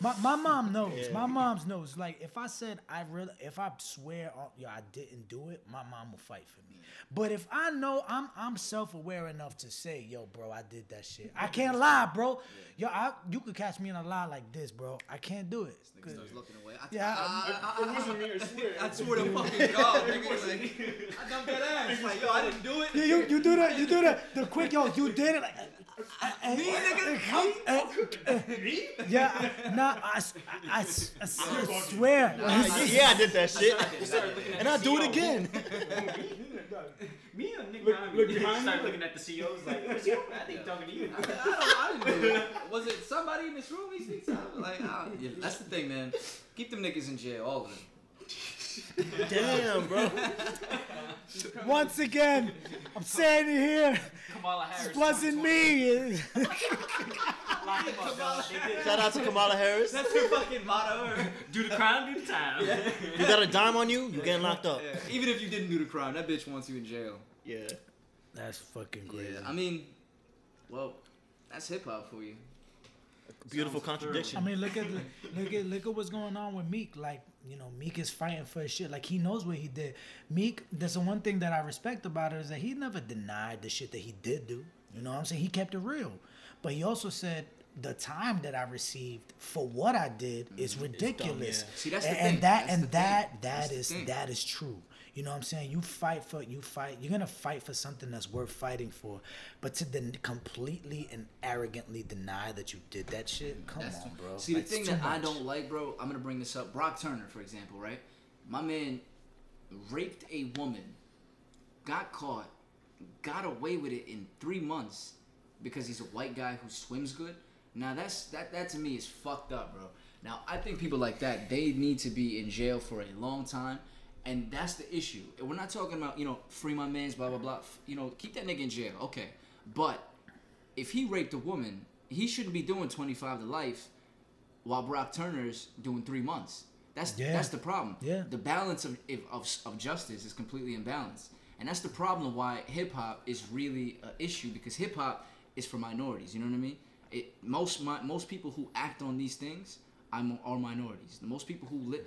My, my mom knows. My mom's knows. Like, if I said I really, if I swear, on, yo, I didn't do it, my mom will fight for me. But if I know I'm I'm self aware enough to say, yo, bro, I did that shit. I can't lie, bro. Yo, I, you could catch me in a lie like this, bro. I can't do it. Nigga starts looking away. I, Yeah, I, It wasn't me, I swear. I, I swear to fucking God, nigga. Like, I dumped that ass. Like, yo, I didn't do it. You, you, you do that, you do that, the quick, yo, you did it. Like, Me, nigga. yeah, nah, I, s- I, s- I s- I swear. yeah, I did that shit. And I'll do it again. Me and Nick Look- behind look me, behind start me. looking at the CEOs like, where's you? I think talking to you. I, don't, I didn't do it. Was it somebody in this room he speaks out? Like, I, yeah, that's the thing, man. Keep them niggas in jail, all of them. Damn, bro. Once again, I'm saying it here. Kamala Harris. This wasn't me. Lock him up, dog. They did. Shout out to Kamala Harris. That's her fucking motto. Do the crime, do the time. You got a dime on you, you getting locked up. Yeah. Even if you didn't do the crime, that bitch wants you in jail. Yeah. That's fucking crazy. Yeah, I mean, well, that's hip hop for you. Beautiful Sounds contradiction. I mean, look at look at look at what's going on with Meek. Like, you know, Meek is fighting for his shit. Like he knows what he did. Meek, there's the one thing that I respect about it is that he never denied the shit that he did do. You know what I'm saying? He kept it real. But he also said the time that I received for what I did is mm, ridiculous. yeah. See, that's the and, thing. and that That's and that that that's is that is true. You know what I'm saying? You fight for you fight. You're gonna fight for something that's worth fighting for. But to then completely and arrogantly deny that you did that shit, come That's on, too- bro. See, That's the thing that I don't like, bro, I'm gonna bring this up. Brock Turner, for example, right? My man raped a woman, got caught, got away with it in three months because he's a white guy who swims good. Now that's that that to me is fucked up, bro. Now I think people like that they need to be in jail for a long time. And that's the issue. And We're not talking about, you know, free my man's, blah, blah, blah. You know, keep that nigga in jail. Okay. But if he raped a woman, he shouldn't be doing 25 to life while Brock Turner's doing three months. That's Yeah. that's the problem. Yeah. The balance of, if- of of justice is completely imbalanced, and that's the problem why hip hop is really an issue because hip hop is for minorities. You know what I mean? It most mi- most people who act on these things are, are minorities. The most people who live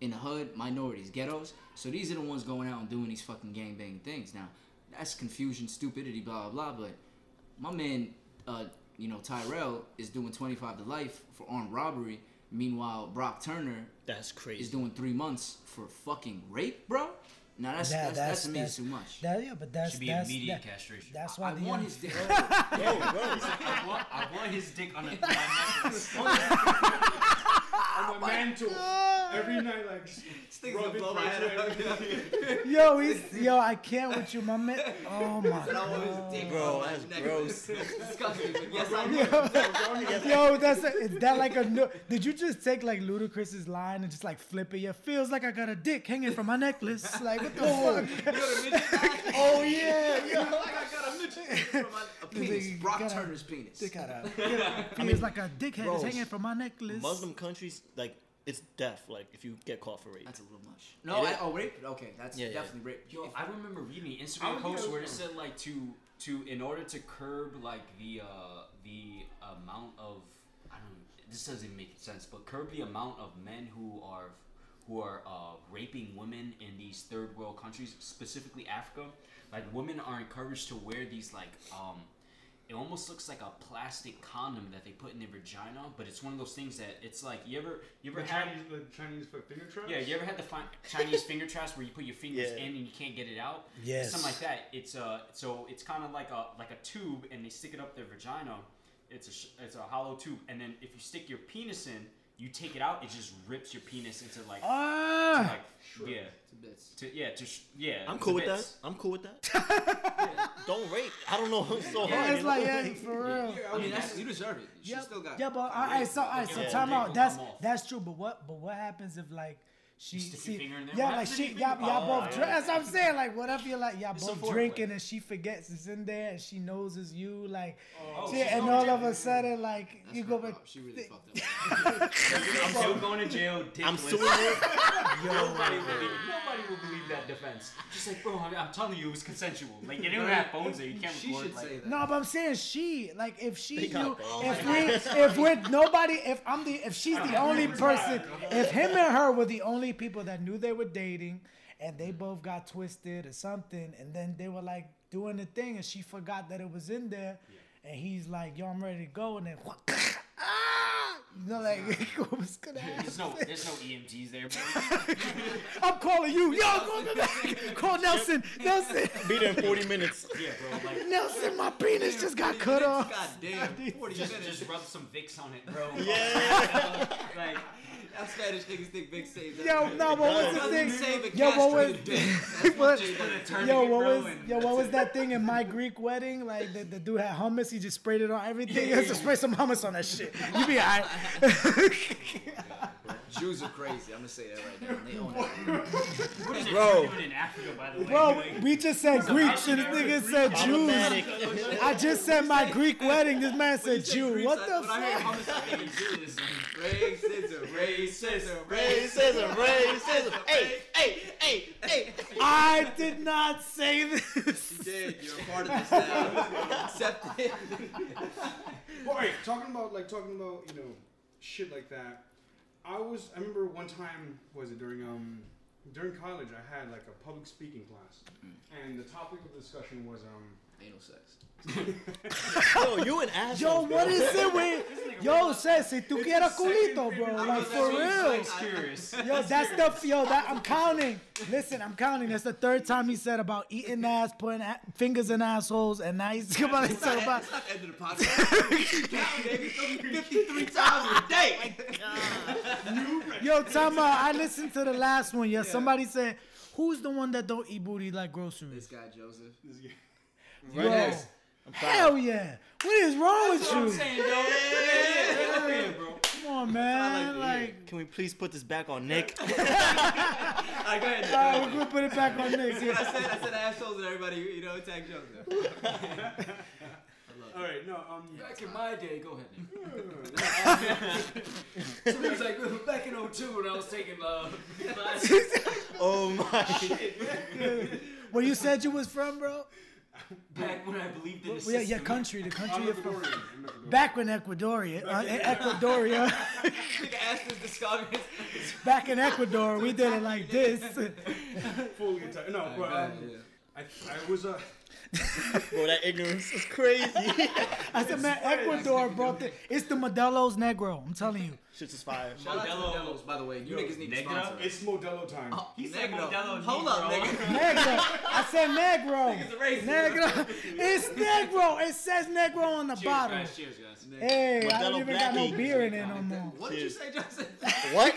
in the hood, minorities, ghettos. So these are the ones going out and doing these fucking gangbang things. Now, that's confusion, stupidity, blah blah blah. But my man, uh, you know, Tyrell is doing 25 to life for armed robbery. Meanwhile, Brock Turner That's crazy. is doing three months for fucking rape, bro. Now that's That- that's, that's, to me that's- is too much. That, yeah, but that's Should be that's immediate that- castration. That's why I the want young- his dick. I want, I want his dick on, a, on my necklace. On my mantle. Every night, like, just This rub nigga's it gonna blow my head up. Yo, he's yo, I can't with you, my man. Oh my And I want his god. Bro, that's neck. gross. It's disgusting, but yes, I do. Yo, that's a, is that like a no, did you just take like Ludacris's line and just like flip it? Yeah, feels like I got a dick hanging from my necklace. Like what the fuck? oh yeah. Like I got a midget from my- A penis. Nigga Brock gotta- Turner's penis. Dick out of. Feels like a dickhead bro, is hanging from my necklace. Muslim countries, like it's death. Like if you get caught for rape. That's a little much. No, It I, is. oh rape. Okay, that's Yeah, yeah. definitely rape. Yo, If- I remember reading an I Instagram would post go where it said like to to in order to curb like the uh the amount of I don't this doesn't make sense, but curb the amount of men who are who are uh, raping women in these third world countries, specifically Africa. Like women are encouraged to wear these like um it almost looks like a plastic condom that they put in their vagina, but it's one of those things that it's like you ever you ever The had Chinese, the Chinese finger traps? yeah, you ever had the fi- Chinese finger traps where you put your fingers Yeah. in and you can't get it out? Yes. Something like that. It's uh so it's kind of like a like a tube and they stick it up their vagina. It's a it's a hollow tube and then if you stick your penis in, you take it out, it just rips your penis into like to Ah, like yeah. It's a bit- To, yeah, to sh- yeah. I'm cool with that. I'm cool with that. Don't rape. I don't know. It's so hard. it's like yeah, for real. I mean, that's, you deserve it. She Yep. still got. yeah, but all got so all right, so Yeah, time out. That's that's true. But what but what happens if like she stick your see, finger in there? yeah, What like she, you y'all, y'all Oh, both yeah. drink. That's what I'm saying. Like, what if you're like y'all It's both drinking and she forgets it's in there and she knows it's you, like, Oh, oh shit, she's and all of a sudden, like, That's you go problem. back. She really fucked up. I'm still going to jail. I'm dickless. suing you. Nobody will believe. Nobody will believe that defense. Just like, bro, I'm, I'm telling you, it was consensual. Like, you didn't have phones there. You can't She record. should like, say that. No, but I'm saying she, like, if she, knew, if we, if we're nobody, if I'm the, if she's the only person, if him and her were the only people that knew they were dating, and they both got twisted or something, and then they were like doing the thing, and she forgot that it was in there, and he's like, "Yo, I'm ready to go," and then, ah, you know, like, what's gonna happen? There's no, there's no EMTs there, bro. I'm calling you, yo, go, go, go. call Nelson, Nelson, Be there in 40 minutes. Yeah, bro. Like, Nelson, my penis just got cut off. God damn. 40 just, minutes. just rub some Vicks on it, bro. Yeah. like, That Spanish niggas think Vicks saves Yo, no, what was the thing? save Yo, what was, castrated dick. What, what Jay does. put a yo, what was, yo, what was that thing in my Greek wedding? Like the, the dude had hummus, he just sprayed it on everything. He has to spray some hummus on that shit. You be alright. Jews are crazy. I'm gonna say that right now. They own it. what is it Bro. in Africa, by the way? Bro, we just said Greeks and this nigga said Jews. I just said my Greek wedding. This man said Jew. What the When I hear fuck? hummus, I think of Jews. Racism, racism, Racism, racism. Hey, hey, hey, hey. I did not say this. You did. You're a part of this now. Accept it. Well, all right, talking about like talking about you know shit like that. I was I remember one time was it during um during college I had like a public speaking class, and the topic of discussion was um Anal sex. Yo, you an asshole. Yo, what is it with? Yo, says si tú quieres culito, bro. Like for real. curious. Yo, that's the yo. That I'm counting. Listen, I'm counting. That's the third time he said about eating ass, putting a- fingers in assholes, and now he's about to It's talk not, about. it's not the end of the podcast. Count, baby. 53 times a day. Yo, Tama, I listened to the last one. Yeah, somebody said, "Who's the one that don't eat booty like groceries?" This guy, Joseph. Yo, hell yeah. What is wrong with I'm you? saying, bro. Yeah, yeah, yeah, yeah, bro. Come on, man. Like, Can we please put this back on Nick? All right, go ahead. all right, we're gonna put it back on Nick. I said, I said assholes and everybody, you know, attack Joseph. all right no um Back in my day, go ahead. so it was like back in 02 when I was taking uh, classes. Oh my. Where you said you was from, bro? Back when I believed in the Well, yeah, system. your country, the country I'm you're. Ecuadorian. I'm Ecuadorian. Back when Ecuadoria, uh, in Ecuadoria, Nigga asked his discography. back in Ecuador, we did it like this. Fully Italian. No, but um, I I was uh Bro, that ignorance is crazy. I said, man, Ecuador brought the. It's the Modelo's Negro. I'm telling you. Shit's is fire. Shout Modelo. Modelo's, by the way. You Yo, niggas need to Negra? sponsor us. it's Modelo time. Oh, he said Negro. Modelo Hold up, Negro. nigga. Negro. I said Negro. Niggas racist. Negro. It's Negro. It says Negro on the Cheers, bottle. guys. Cheers, guys. Hey, I don't even got no beer in it no more. What did you say, Justin? What?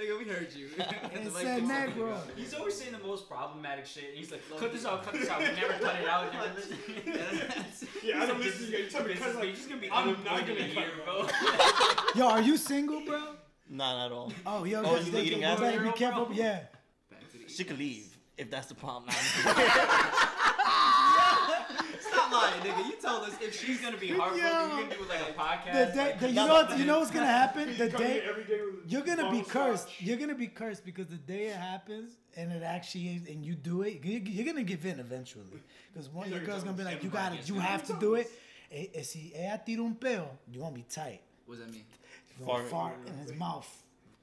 Nigga, we heard you. It said Negro. He's always saying the most problematic shit. And He's like, cut this out, cut this out. We never cut it out. Never listen. Yeah, I don't listen to you. You tell me This because is, like you're just gonna be I'm not gonna in a cut bro. Yo, are you single, bro? Nah, not at all. Oh, yo, Oh, you, you eating you ass? better be Bro. careful. Yeah. Back to the She could leave if that's the problem. Stop lying, nigga. You told us if She's she's gonna be heartbroken. Yo. You're gonna do like a podcast. The day, like, the, you know, but- what, you know what's gonna happen? The day every day with you're gonna be cursed. scotch. You're gonna be cursed because the day it happens and it actually is, and you do it, you- you're gonna give in eventually. Because one of your girls gonna be like, you gotta, you have to do it. Eh, Si ella tira un peo, you're gonna be tight. What does that mean? You're Fart. fart in his mouth.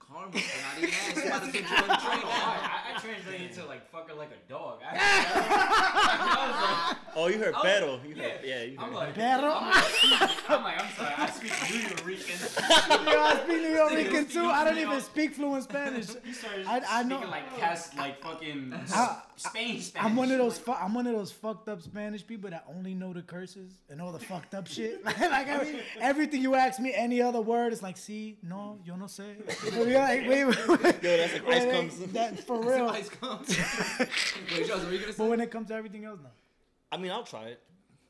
Karma. Not even ass. You about to get you on the train Oh, now. I, I translate it to like fuck her like a dog. I, I was oh, you heard Oh, pero. You yeah. heard, yeah, you like, I'm heard. like, Pero. I'm like, I'm sorry, I speak New Rican. Yo, I speak New York Rican too. I don't even speak fluent Spanish. He started I- I know- speaking like cast like fucking I- Spain Spanish. I'm one of those. Fu- I'm one of those fucked up Spanish people that only know the curses and all the fucked up shit. like, like every, everything you ask me, any other word, it's like, see, no, yo no sé. You're like, wait, wait, wait. Yo, that's like ice Wait, comes. That for real. Ice comes. Wait, Joseph, what are you gonna But when it comes to everything else, no. I mean, I'll try it.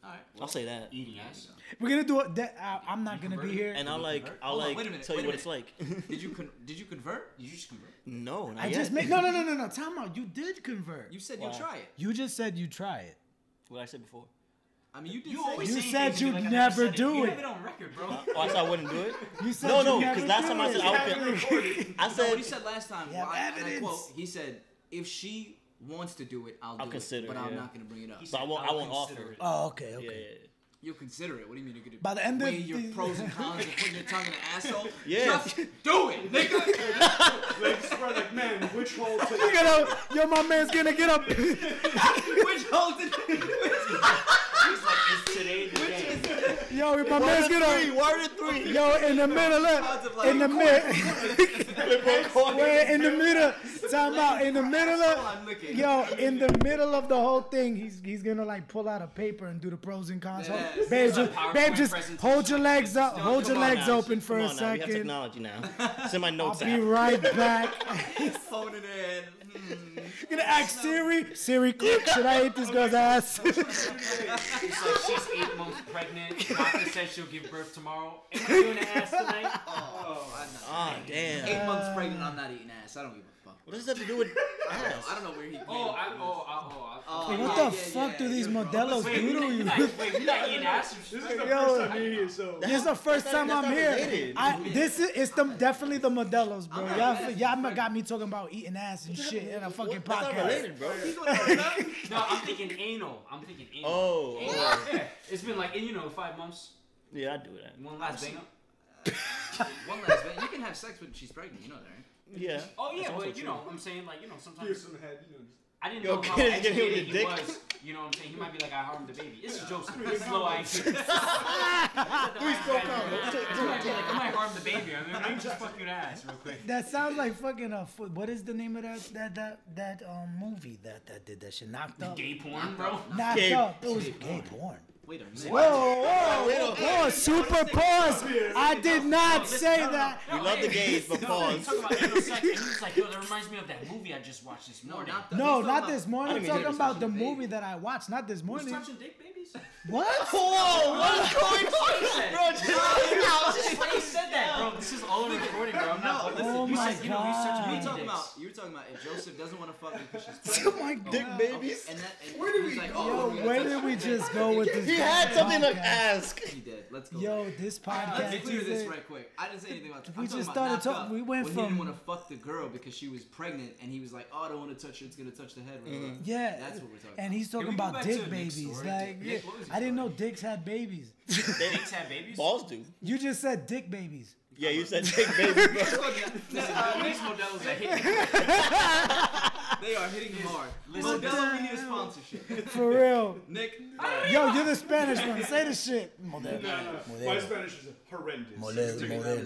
All right. I'll say that. Eating ass. We're gonna do it. That, I, I'm not gonna be here. And I'll like, I'll Hold on, like wait a minute, tell you wait a what it's like. Did you con- did you convert? Did you just convert? no, not I yet. just made no, no, no, no, no. Time out. You did convert. You said Wow. you'll try it. You just said you try it. what I said before. I mean, you did You say always You say said things you'd like I never said do You have it on record, bro. Oh, I said I wouldn't do it. You said No, you no, never because last do time I said. I would. I No, what said he said last time, You have well, I, and I evidence. he said, if she wants to do it, I'll, I'll do consider it, but it, I'm yeah. not going to bring it up. but I won't. I I'll won't consider offer it. it. Oh, okay, Yeah, okay. yeah, yeah. You'll consider it. What do you mean? You're going to By the end of your the- pros and cons and putting your tongue in an asshole? Yeah. Just do it, nigga. Like, swear, like, man, which hole to You know, yo, my man's gonna get up. Which hole did He's like, it's today the Yo, my man's Three, gonna. word of three. Yo, in the middle of, in the middle, in the middle, time out, in the middle of, yo, in the middle of the whole thing, he's he's gonna like pull out a paper and do the pros and cons. Yes. babe, just, babe, just hold your legs up, hold your legs now. open for a on now. We have second. technology now. Send my I'll be right back. Holding it in. Hmm. gonna ask Siri, Siri, click, should I eat this girl's ass? It's like she's eight months pregnant. Doctor says she'll give birth tomorrow. Am I doing the ass tonight? Oh, I'm not. Ah, damn. Eight months pregnant, I'm not eating ass. I don't give a fuck. What does that have to do with I don't know. ass? I don't know where he. Oh, oh, I, oh, oh, oh, I, Oh, Hey, yeah, what the yeah, fuck yeah, do these you're Modelos do to you? we not, wait, we not eating ass? This is the first time you're here, so. This is the first time I'm here. I, this is it's the definitely the Modelos, bro. I'm not Y'all, mad. y'all got me talking about eating ass and shit in a fucking That's not podcast. related, bro. No, I'm thinking anal. I'm thinking anal. Oh, Anal. oh. Yeah, it's been like, you know, five months. Yeah, I do that. One last bang up. One last bit. You can have sex when she's pregnant. You know that, right? Yeah. Oh yeah, That's but you true. know, I'm saying like, you know, sometimes some head, you know. just- I didn't Yo, know how kid is giving him educated the he dick. was. You know what I'm saying? He might be like, I harmed the baby. It's Joseph. He's low IQ. Please spoke out. I might be like, I might harm the baby. I mean, I'm just fuck your ass real quick. That sounds like fucking a. fu- what is the name of that that that that um movie that that did that shit knocked up Gay porn, bro. knocked Gay- up it was gay porn. Wait a minute. Whoa, whoa, whoa, whoa, super pause. I did not say that. We love the gays, but No, pause. talking about anal sex, and he was like, yo, that reminds me of that movie I just watched this No, morning. not the, No, not about- this morning. I I'm talking about the movie that I watched, not this Who's morning. touching dick babies? What? Whoa, what's going on? Bro, just when he said that, bro. This is all in recording, bro. I'm not. Listen, Oh you my said, you know, he's God. You were talking dicks. about you were talking about if Joseph doesn't want to fuck me because she's Oh my Dick god. babies? And that and Where did we like, go? oh, Yo, where did we just go with this? He had something to ask. He did. Let's go. Yo, back. this Let's podcast clear this right quick. I didn't say anything about. We just started knocked talk- up we went from- he didn't want to fuck the girl because she was pregnant, and he was like, "Oh, I don't want to touch her. It's gonna touch the head." Yeah, That's what we're talking and he's talking about dick babies. Like, Nick, I didn't know dicks had babies. Dicks have babies? Balls do. You just said dick babies. Yeah, you said dick baby, bro. Listen, these Modelos are hitting. They are hitting hard. Listen, Modelo, we need a sponsorship. For real. Nick, Yo, you're the Spanish one. Say the shit. No, no, no. My Spanish is horrendous. Modelo. this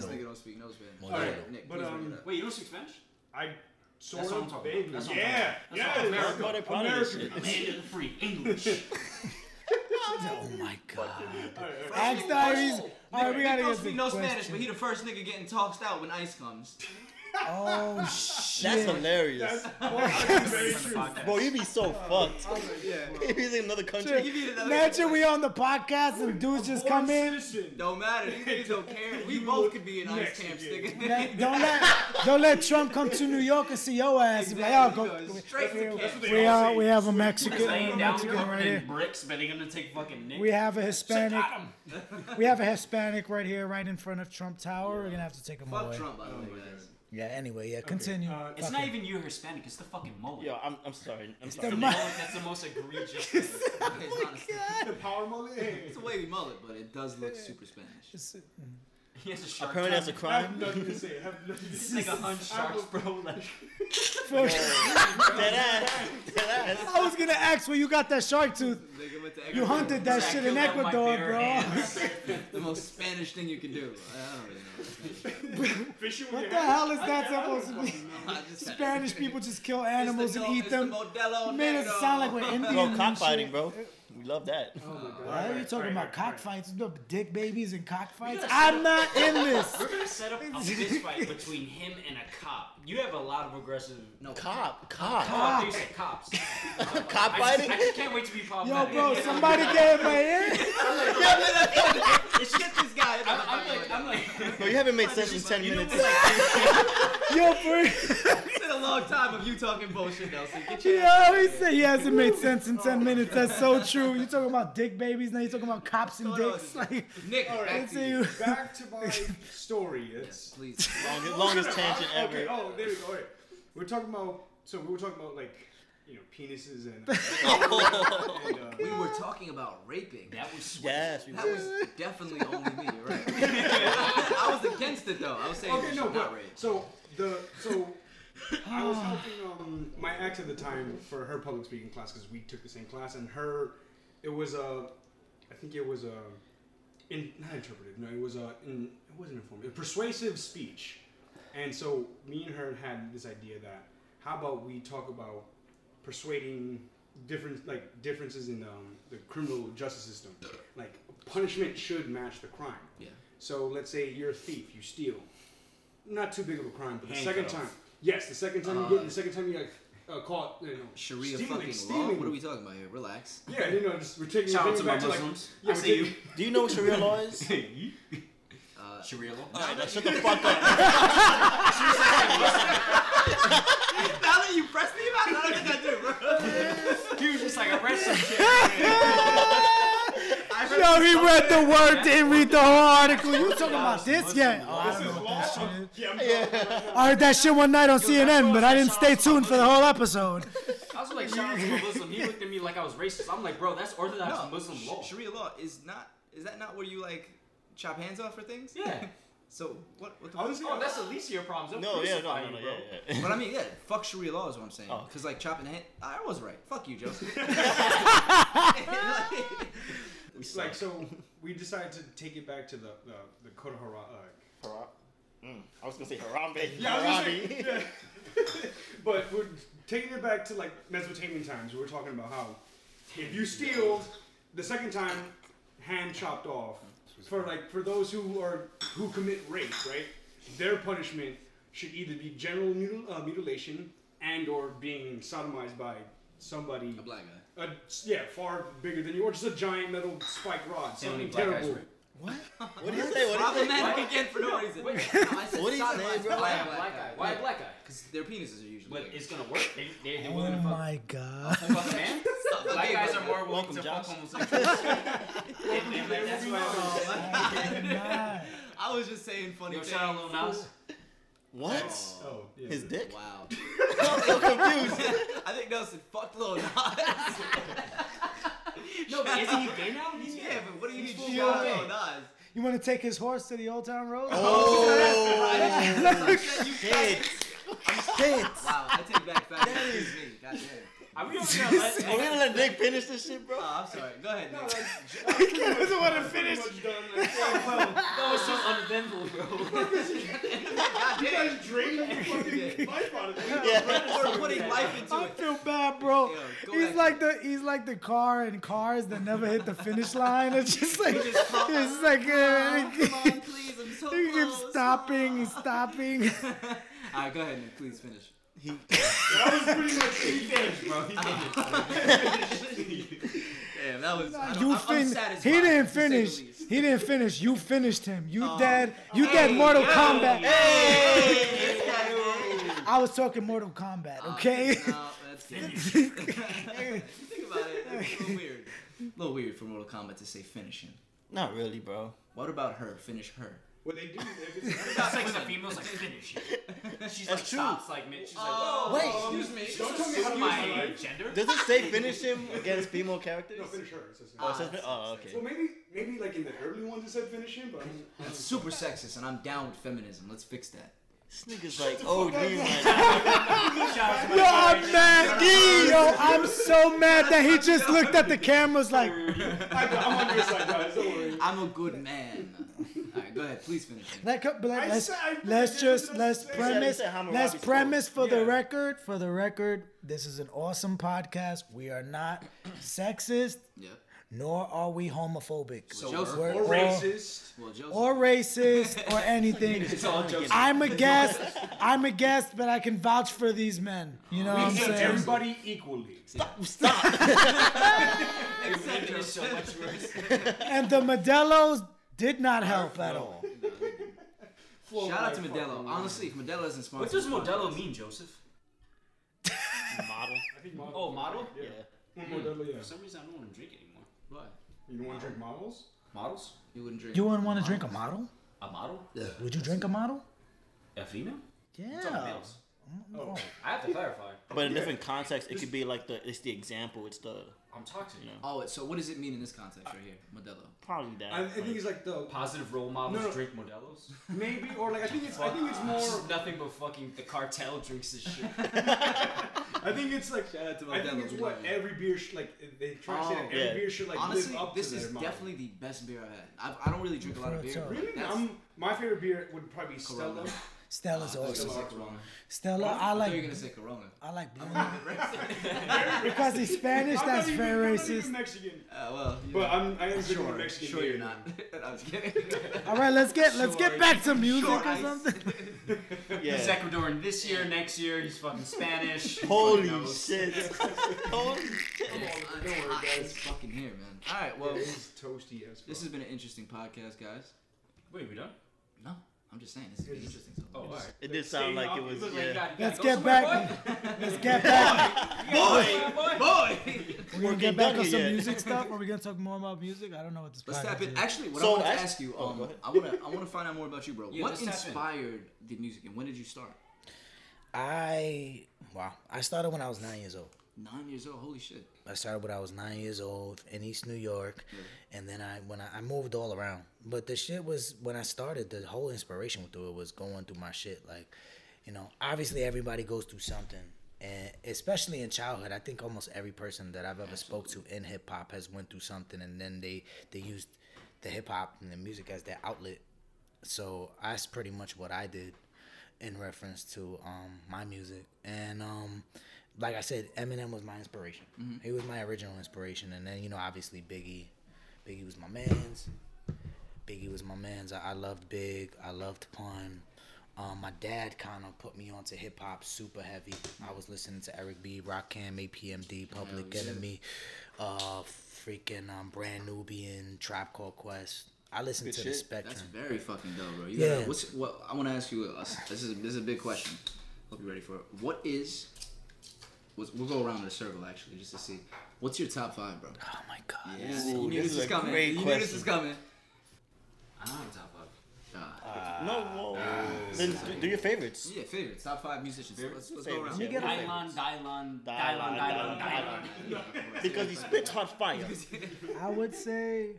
nigga don't speak no Spanish. All right, Nick, but um. Wait, you don't speak Spanish? I sort That's what I'm of talking vaguely. about. That's what I'm Yeah, talking yeah. about. That's America. what I'm They're proud of this American. shit. Man, free English. Oh my god. All right, all right. Axe Diaries. All right, we Nick gotta don't get speak the no Spanish, but he the first nigga getting tossed out when ice comes. Oh That's shit. hilarious. That's very true. Bro, you be so fucked. Yeah. If he's in another country. Give me another. Imagine we on the podcast and dudes just come in. Citizen. Don't matter. These niggas don't care. We both could be in ice camps, nigga. Don't let don't let Trump come to New York and see your ass. and be Like, oh, go, straight to we, camp. we, are, we have a Mexican, a Mexican right here. bricks, but he's gonna take fucking Nick. We have a Hispanic. We have a Hispanic right here, right in front of Trump Tower. We're gonna have to take him Fuck away. Trump, by the way, guys. Yeah. Anyway, yeah. Continue. uh, It's not it. even you Hispanic. It's the fucking mullet. Yo, I'm, I'm sorry. I'm It's sorry. the mu- mullet that's the most egregious. thing. Okay, it's not The power mullet. It's a wavy mullet, but it does look super Spanish. He has a shark. Apparently that's a tank. I have crime. nothing to say. I have nothing to It's say. like a hunch sharks, bro. Like, Dead ass. Dead ass. I was gonna ask where you got that shark tooth. Nigga went to You hunted that shit in killed out my Ecuador, bare bro. The most Spanish thing you can do. I don't really know. Fishing with What your the hands? hell is that I don't supposed to be? I just. Spanish people just kill It's the animals and eat it's the them. Modelo You made it Negro. sound like we're Indians. Bro, and cockfighting, bro. We love that. Oh my god. Why are you talking alright, about alright, cockfights? No, dick babies and cockfights? I'm not in this. We're gonna set up a fist fight between him and a cop. You have a lot of aggressive. No, Cop, cop. Oh, I thought you said cops. Cop I just, fighting? I just can't wait to be popular. Yo, bro, somebody get in my ear. Shit, this guy. I'm, I'm like, I'm like. Bro, you haven't made sense in 10 minutes. Yo, bro. It's been a long time of you talking bullshit, Nelson. Get your Yo, he said he hasn't made sense in 10 minutes. That's so true. You talking about dick babies, now you talking about cops and dicks. Like, Nick, Alright, back to you. you. Back to my story. It's please. Longest, longest tangent Okay, ever. oh, there we go. Okay. We're talking about, so we were talking about like, you know, penises and. and uh, We were talking about raping. That was sweet. Yes, we That was definitely only me. Right. I was against it though. I was saying okay, no, should not but rape. so the so I was helping um my ex at the time for her public speaking class because we took the same class and her it was a I think it was a in not interpretive no it was a in, it wasn't informative persuasive speech and so me and her had this idea that how about we talk about persuading different like differences in um, the criminal justice system like punishment should match the crime Yeah. so let's say you're a thief, you steal. Not too big of a crime, but the second time, yes, the second time you get, the second time you like uh, caught, you know, Sharia stealing, fucking stealing. law. What are we talking about here? Relax. Yeah, you know, just we're taking Shout out we're to my it back Muslims. To, like, I see we're you. Do you know what Sharia law is? Sharia law. Nah, shut the fuck up. Now that you press me about it, I don't think I do, bro. He was just like, I read some shit. Yo, he read the word, didn't read the whole article. You talking about this yet? Oh, I don't know what that shit is. Yeah, I'm talking about- I heard that shit one night on CNN, but I didn't stay tuned for the whole episode. I was like, shout out to a Muslim. He looked at me like I was racist. I'm like, bro, that's Orthodox no, Muslim law. Sharia law is not. Is that not where you like chop hands off for things? Yeah. So what? What the? Honestly, Oh, that's the least of your problems. They'll No, yeah, no, crucify no, you, no, bro. yeah, yeah. But I mean, yeah, fuck Sharia law is what I'm saying. Oh. Because like chopping hand, I was right. Fuck you, Joseph. We suck. like so. We decided to take it back to the the, the Code of Hara. Uh, Hara- Mm, I was gonna say Harambe. yeah, I was gonna Harambe. say, yeah. but we're taking it back to like Mesopotamian times. We were talking about how if you steal the second time, hand chopped off. For like for those who are who commit rape, right? Their punishment should either be general mutil, uh, mutilation and or being sodomized by somebody. A black guy. Uh, yeah, far bigger than you, or just a giant metal spike rod. Something black guys terrible. rape. What? What do you say? What do you say? Problematic again for no reason. Wait, No, I said What do you say, sodomized bro? by Why a a black guy? Why a black guy? Because their penises are usually. But bigger. it's gonna work. They, they, they're Oh willing to fuck, my god. fuck a man. Black Okay, guys bro. are more willing Welcome, to Josh. fuck homosexuals. and, and that's why. Nah. Oh I was just saying funny Yo, things. shout out Lil Nas. What? Oh, oh, yeah. His dick? Wow. I'm so confused. I think Nelson fucked Lil Nas. No, but isn't he gay now? He's yeah, but what do you mean full shout blown out gay. Lil Nas? You want to take his horse to the Old Town Road? Oh, oh. shit. Shit. Wow, I take back facts. That is me. God damn. Are we ever gonna let? Are we gonna let Nick finish this shit, bro? Oh, I'm sorry. Go ahead, Nick. He doesn't want to finish. That was so uneventful, bro. You guys drink and fucking life out of it. Yeah. We're putting life into I it. feel bad, bro. Yo, go he's back. like the he's like the car in cars that never hit the finish line. It's just like it's like uh, Come on, please. I'm so he keeps close. stopping, he's stopping. All right, go ahead, Nick. Please finish. He, That was pretty much it. bro. He Damn, that was. I You I'm fin- unsatisfied, he didn't to say the finish. He didn't finish. You finished him. You Oh. dead. You Hey, dead. Mortal yo. Kombat. Hey! I was talking Mortal Kombat. Oh, okay. No, that's. Think about it. It's a little weird. A little weird for Mortal Kombat to say finish him. not really, bro. What about her? Finish her. What they do, it's, That's like the female's like finish. it. She's like true. stops like mid. She's like, Oh, oh, Wait. excuse me. don't tell me how to my my gender. Does it say finish him against female characters? No, finish her. It says Oh, it finish. says, oh, okay. Well, maybe, maybe like in the early ones it said finish him, but I'm, That's super sexist, and I'm down with feminism. Let's fix that. This nigga's like, oh, dude, like, Yo, I'm mad. Yo, I'm so mad that he just looked at the cameras like, I'm on your side, guys. Don't worry. I'm a good man. All right, go ahead. Please finish it. Let, let, let's, said- let's just let's- let's let's- premise let's premise for the record for the record. This is an awesome podcast. We are not sexist, Yep. nor are we homophobic. So Joseph- We're Or all- racist. Well, Joseph. or racist or anything. It's all. I'm a guest. I'm a guest, but I can vouch for these men. You know oh. what I'm We saying? everybody equally. Everything is so much worse. And the Modelo's did not help at all. Shout out to Modelo. Honestly, if Modelo isn't sponsored, What does this Modelo podcast- mean, Joseph? model. I think model. Oh, model? Yeah. One mm-hmm. Modelo, yeah. For some reason, I don't want to drink anymore. What? You don't want to drink models? Models? You wouldn't drink. You wouldn't want to drink a model? A model? Yeah. Would you drink a model? A female? Yeah. It's males. Oh. I have to clarify. But in different contexts, it could be like the it's the example. It's the I'm toxic. you know Oh, so what does it mean in this context right here, Modelo? probably that. I, I think it's like the Positive role models No, no. drink Modelos. maybe or like I think it's I think it's more Just nothing but fucking the cartel drinks this shit. I think it's like Shout out to Modelo. I think it's what love every beer sh- like they try to say that Oh, every yeah. beer should like Honestly, live up this to is their motto. definitely the best beer I've had. I've, I don't really drink a lot of beer. Real but talk. Really? that's- I'm, my favorite beer would probably be Stella. Corona. Stella's I thought you awesome. were gonna say Corona. Stella, I I thought you were like gonna say Corona. I like blue. because he's Spanish, I'm that's not even, very I'm not even racist. Mexican. Uh, well, But know. I'm I am drinking sure, Mexican sure you're not. I'm just kidding. All right, let's get let's get back to music Sure, or something. yeah. He's Ecuadorian this year, next year he's fucking Spanish. Holy knows? shit! Holy shit! Yeah, Don't worry, guys. as fucking here, man. All right, well, It's toasty as fuck. this has been an interesting podcast, guys. Wait, we done? No, I'm just saying this is interesting. So Oh, alright. It did sound like it was. Like Yeah. got- Let's get back. Let's get back. Boy, boy, boy, We're gonna get back on some yet. music stuff. Are we gonna talk more about music? I don't know what this. let's tap in. is. Actually, what So, I want to ask- ask you, oh, um, go. I want to, I want to find out more about you, bro. Yeah, what let's in. inspired the music, and when did you start? I wow. I started when I was nine years old. Nine years old. Holy shit. I started when I was nine years old in East New York, and then I when I, I moved all around. But the shit was when I started. The whole inspiration through it was going through my shit. Like, you know, obviously everybody goes through something, and especially in childhood, I think almost every person that I've ever spoke to in hip hop has went through something, and then they they used the hip hop and the music as their outlet. So that's pretty much what I did in reference to um, my music. And um, like I said, Eminem was my inspiration. He was my original inspiration. And then you know, obviously Biggie. Biggie was my man's. Biggie was my man's. I, I loved Big. I loved Pun. Um, my dad kind of put me onto hip hop super heavy. I was listening to Eric B, Rakim, EPMD, Public Hell yeah. Enemy, uh, freaking um, Brand Nubian, Tribe Called Quest. I listened Good to the spectrum. That's very fucking dope, bro. You Yeah. gotta, what's what? I want to ask you. A, this is this is a big question. Hope you're ready for it. What is? what's- We'll go around in a circle actually, just to see. What's your top five, bro? oh my god. Yeah, Ooh, you knew this this is was coming. great You knew this question. was coming. I don't have a top five. Ah. No, whoa. then do, do your favorites. yeah, favorites. Top five musicians. Let's, let's go around. yeah. get a Dylon, Dylon, Dylon, Dylon, Dylon, Dylon, Dylon. Because he spits hot fire. I would say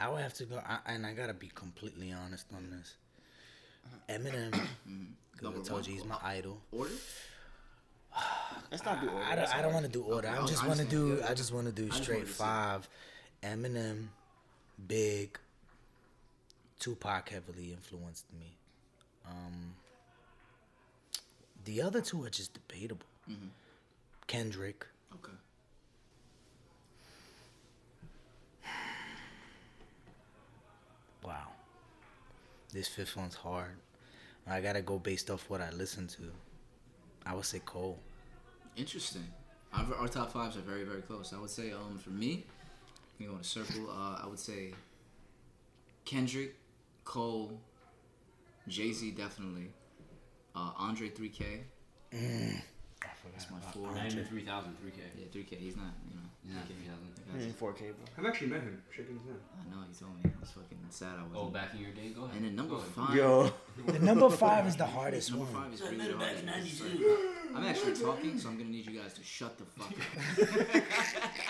I would have to go, I, and I gotta be completely honest on this. Eminem, because Number I told one. you he's my idol. Order. Let's not do order. I don't, I don't want to do order. Okay, I I just want to understand. do. I just want to do straight wanted to see. five. Eminem, Big, Tupac heavily influenced me. Um, the other two are just debatable. Mm-hmm. Kendrick. Okay. Wow. This fifth one's hard. I gotta go based off what I listen to. I would say Cole. Interesting. Our, our top fives are very very close. I would say um for me, we go in a circle. Uh, I would say Kendrick, Cole, Jay Z definitely, uh, Andre 3K. That's my four. Not even 3,000, 3K. Yeah, 3K. He's not. You know. He's not 3K. 3,000. Mm, 4K, bro. I've actually met him, shaking his hand. I know. He told me. It's fucking sad. I was. Oh, back in your day? Go ahead. And then number five. Yo. The number five is the hardest one. Number five is really the hardest. I'm actually talking, so I'm gonna need you guys to shut the fuck up.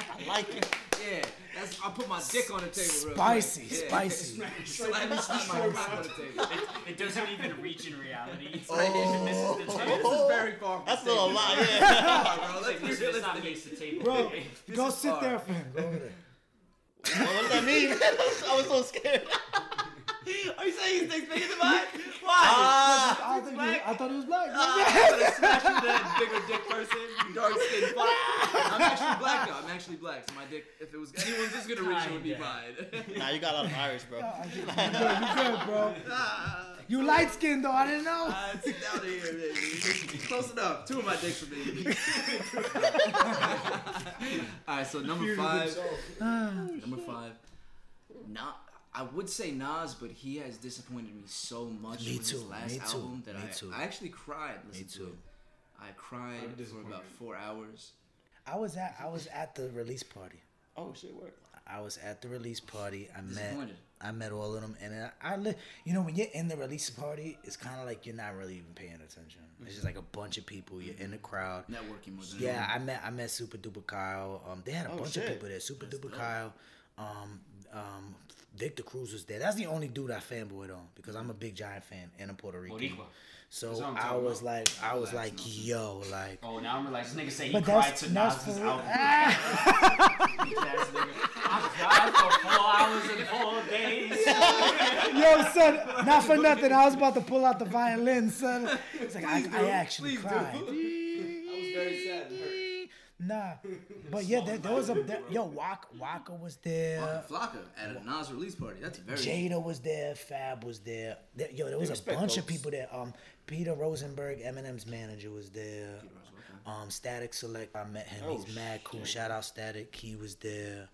I like it. Yeah, that's. I'll put my dick on the table. Real Spicy, quick. Yeah. spicy. Slap me, slap my cock on the table. It, it doesn't even reach in reality. It's Oh. like it misses the table. This is very far. From That's a the little table. lot, yeah. Bro. Let's like, be listen, not realistic. makes the table. Bro, go sit hard. there for him. Go over there. what does that mean? I was so scared. Are you saying his dick's bigger than mine? Why? Ah, I, think he, I thought he was black. I'm gonna smash you that bigger dick person, dark skinned fuck. I'm actually black though. I'm actually black. So my dick, if it was anyone's just gonna reach, it would be Kinda. mine. nah, you got a lot of Irish, bro. you good, you good, bro. You light skinned though. I didn't know. Ah, sit down here, baby. Close enough. Two of my dicks for me. All right, so number five. number five. Not. I would say Nas, but he has disappointed me so much Me with too, his last me too, album that me I, too. I actually cried listening too. to it. I cried for about four hours. I was at I was at the release party. Oh shit, work. I was at the release party. I met I met all of them, and I, I li- you know when you're in the release party, it's kind of like you're not really even paying attention. It's just like a bunch of people. You're in the crowd. Networking more than Yeah, I met I met Super Duper Kyle. Um, they had a Oh, bunch shit. of people there. Super Duper Kyle. Um, um, Victor Cruz was there. That's the only dude I fanboyed on because I'm a big Giant fan and a Puerto Rican. Boricua. So I was about. like, I was like, Nelson. yo, like. Oh, now I'm like, this nigga say he cried to Nas's album. I cried for four hours and four days. Yo, son, not for nothing. I was about to pull out the violin, son. It's like I, I actually cried. I was very sad and hurt. Nah, but yeah, there, there was a there, yo Waka, Waka was there. Flocka at a Nas release party. That's very. Jada was there, Fab was there. There- yo, there was a respect bunch of people there. Um, Peter Rosenberg, Eminem's manager, was there. Um, Statik Selektah, I met him. Oh, He's mad cool. Shout out Statik, he was there.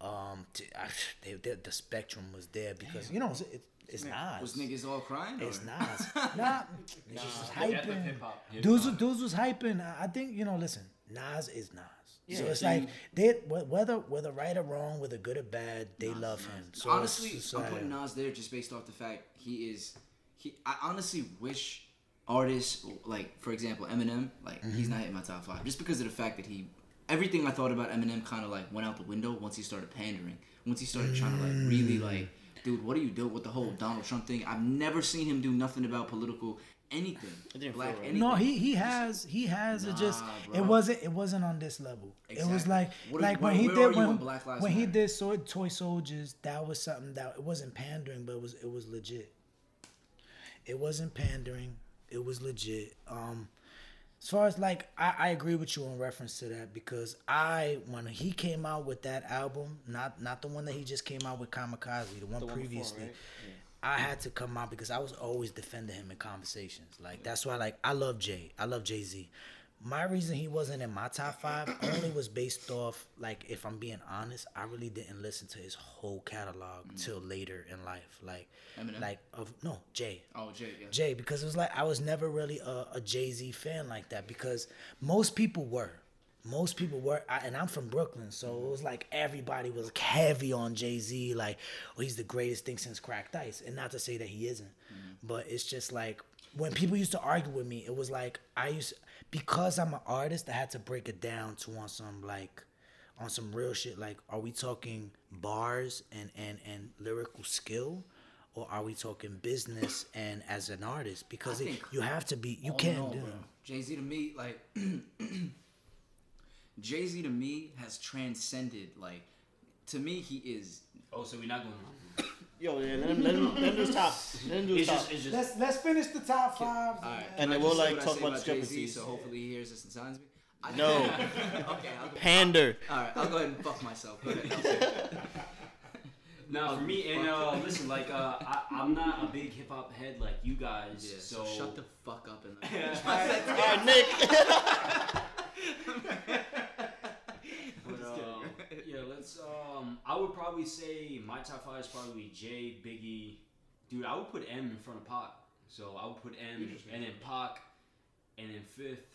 Um, t- I, they, they, the Spectrum was there because you know it's, it, it's Nas. Was niggas all crying? It's or? Nas. nah, it's just Death hyping. hip-hop. Dudes, was- dudes was hyping. I- I think you know. Listen, Nas is Nas. so it's so like they wh- whether whether right or wrong, whether good or bad, they love him. So honestly, I'm putting Nas there just based off the fact he is. He, I honestly wish artists like, for example, Eminem, like he's Mm-hmm. not in my top five just because of the fact that he. Everything I thought about Eminem kind of like went out the window once he started pandering. Once he started trying to like really Mm. like, dude, what are you doing with the whole Donald Trump thing? I've never seen him do nothing about political anything, It didn't black feel right. anything. No, he he has he has it just Nah, it wasn't it wasn't on this level. It was like What like where- when he did are when, on Black Lives when he did so, toy soldiers that was something that it wasn't pandering but it was it was legit. It wasn't pandering. It was legit. Um, as far as like I, I agree with you in reference to that because I when he came out with that album, not not the one that he just came out with Kamikaze, the one The one before, previously. right? I had to come out because I was always defending him in conversations. Like that's why like I love Jay. I love Jay Z. My reason he wasn't in my top five only was based off like if I'm being honest, I really didn't listen to his whole catalog mm. till later in life. Like Eminem? like of no Jay. Oh, Jay, yeah. Jay because it was like I was never really a, a Jay Z fan like that because most people were. Most people were, I, and I'm from Brooklyn, so it was like everybody was heavy on Jay Z, like, oh, he's the greatest thing since cracked ice. And not to say that he isn't, mm-hmm. but it's just like when people used to argue with me, it was like I used because I'm an artist, I had to break it down to on some like on some real shit. Like, are we talking bars and and and lyrical skill? Or are we talking business and as an artist? Because it, you have to be. You oh, can't do. Jay Z to me, like Jay Z to me has transcended. Like to me, he is. Oh, so we're not going on. Yo, yeah, let him, let him, let him do his top. Let him do his It's top. just, it's just. Let's let's finish the top five. All right, And can then we'll, like, talk about Jay-Z, discrepancies. So hopefully he hears this and signs me. I- No. okay, I'll go, Pander. all right, I'll go ahead and fuck myself. Go ahead, Nelson. No, for me, and uh, listen, like uh, I, I'm not a big hip hop head like you guys. Yeah, so, so shut the fuck up and let All right, Nick. But, uh, yeah, let's. Um, I would probably say my top five is probably Jay, Biggie. Dude, I would put M in front of Pac. So I would put M, and then Pac, and then fifth,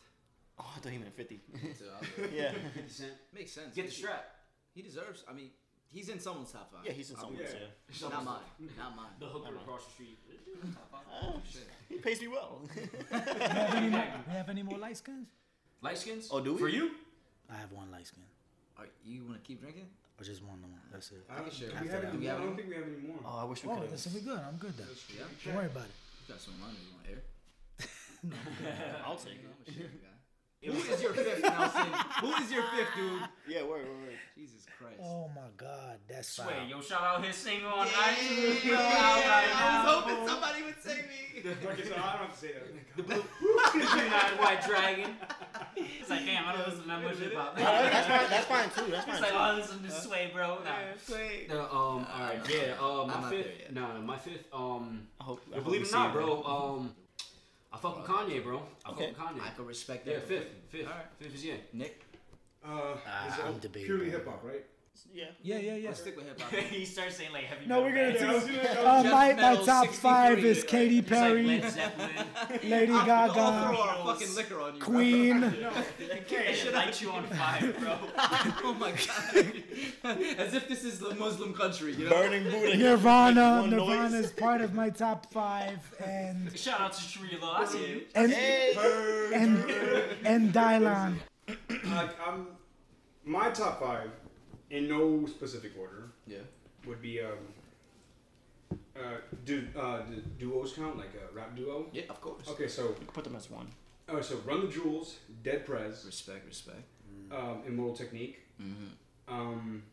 Oh, I thought he meant 50. So I'll go. yeah. 50 Cent. Makes sense. Get the strap. He deserves. I mean, he's in someone's top five. Yeah, he's in someone's, Yeah. yeah. Not mine. Not mine. The hooker across the street. Ah, he pays me well. We have any more, we have any more light skins? Light skins? Oh, do we? For you? I have one light skin. All right, you want to keep drinking? or just want one more? That's it. I don't, can share. After we have that. any We have I don't think we have any more. Oh, I wish we Oh, could. that's we good. I'm good then. Yeah. Don't worry about it. You got some money on you want air? I'll take it. I'm a shit guy. Who is your fifth, Nelson? Who is your fifth, dude? Yeah, word, word, word. Jesus Christ. Oh my God, that's Sway, foul. yo, shout out his single on Yeah, iTunes. Yo, out right I was now. hoping somebody would say me. Okay, so I don't have to say that. Green-eyed white dragon. It's like, damn, I don't listen to that much hip hop. That's fine. That's fine too. That's fine. It's like, too. oh, listen to Sway, bro. Nah. Sway. No, um, alright, yeah, uh, I'm my not there fifth, yet. no, my fifth, um, I hope. I believe it or not, bro, um, I fuck with Kanye, bro. I Okay. fuck with Kanye. I can respect that. Yeah, fifth, fifth, Alright. fifth is yeah. Nick, Uh, it's I'm debating, purely hip hop, right? Yeah. Yeah, yeah, yeah. let's stick with hip hop. he starts saying like heavy No, we're gonna metal do. Yeah, I was doing that. Uh, Just my my top five is Katy He's like Perry, Led Zeppelin. Lady I'll Gaga, throw our fucking liquor on you. bro. Queen. It should light you on fire, bro. oh my god. As if this is the Muslim country, you know? Burning Buddha. Nirvana. Nirvana is part of my top five, and Shout out to Shrila, I see you. and Hey. and and Dylan. Like, um, my top five, in no specific order, Yeah. would be um, uh, do uh, the duos count like a rap duo? Yeah, of course. Okay, so Put them as one. uh, so Run the Jewels, Dead Prez, Respect, respect. um, Immortal Technique. Mm-hmm. Um,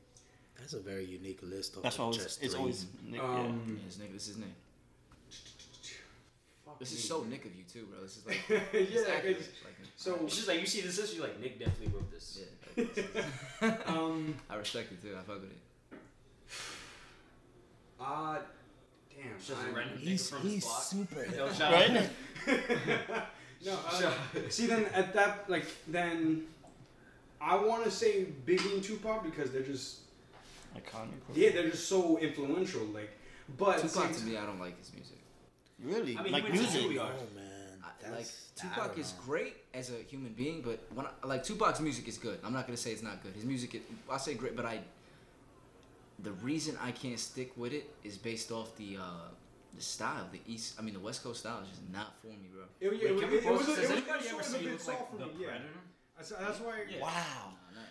That's a very unique list. Of That's why just it's three. always. Nick, um, Yeah, his nigga, this is his name. fuck This is so. Nick of you too, bro. This is like yeah, it's, Like, so It's just like you see this list, you're like Nick definitely wrote this. yeah, um, I respect it too. I fuck with it. uh, damn. It's just a I'm- random He's from his he's block. super. Yo, shout Right? out. No, uh, see then at that like then I want to say Biggie and Tupac because they're just Iconic. yeah they're just so influential like but at the Tupac to me, I don't like his music. Really? I mean, like went to music. Juilliard. Oh man, like Tupac is know. great as a human being, but when I, like Tupac's music is good. I'm not gonna say it's not good. His music, is, I say great, but I. The reason I can't stick with it is based off the uh, the style, the East. I mean, the West Coast style is just not for me, bro. It, Wait, it, can it, it, was this? it was anybody it ever was a seen you bit look like for the me. Predator? that's, that's why. Yeah. Wow.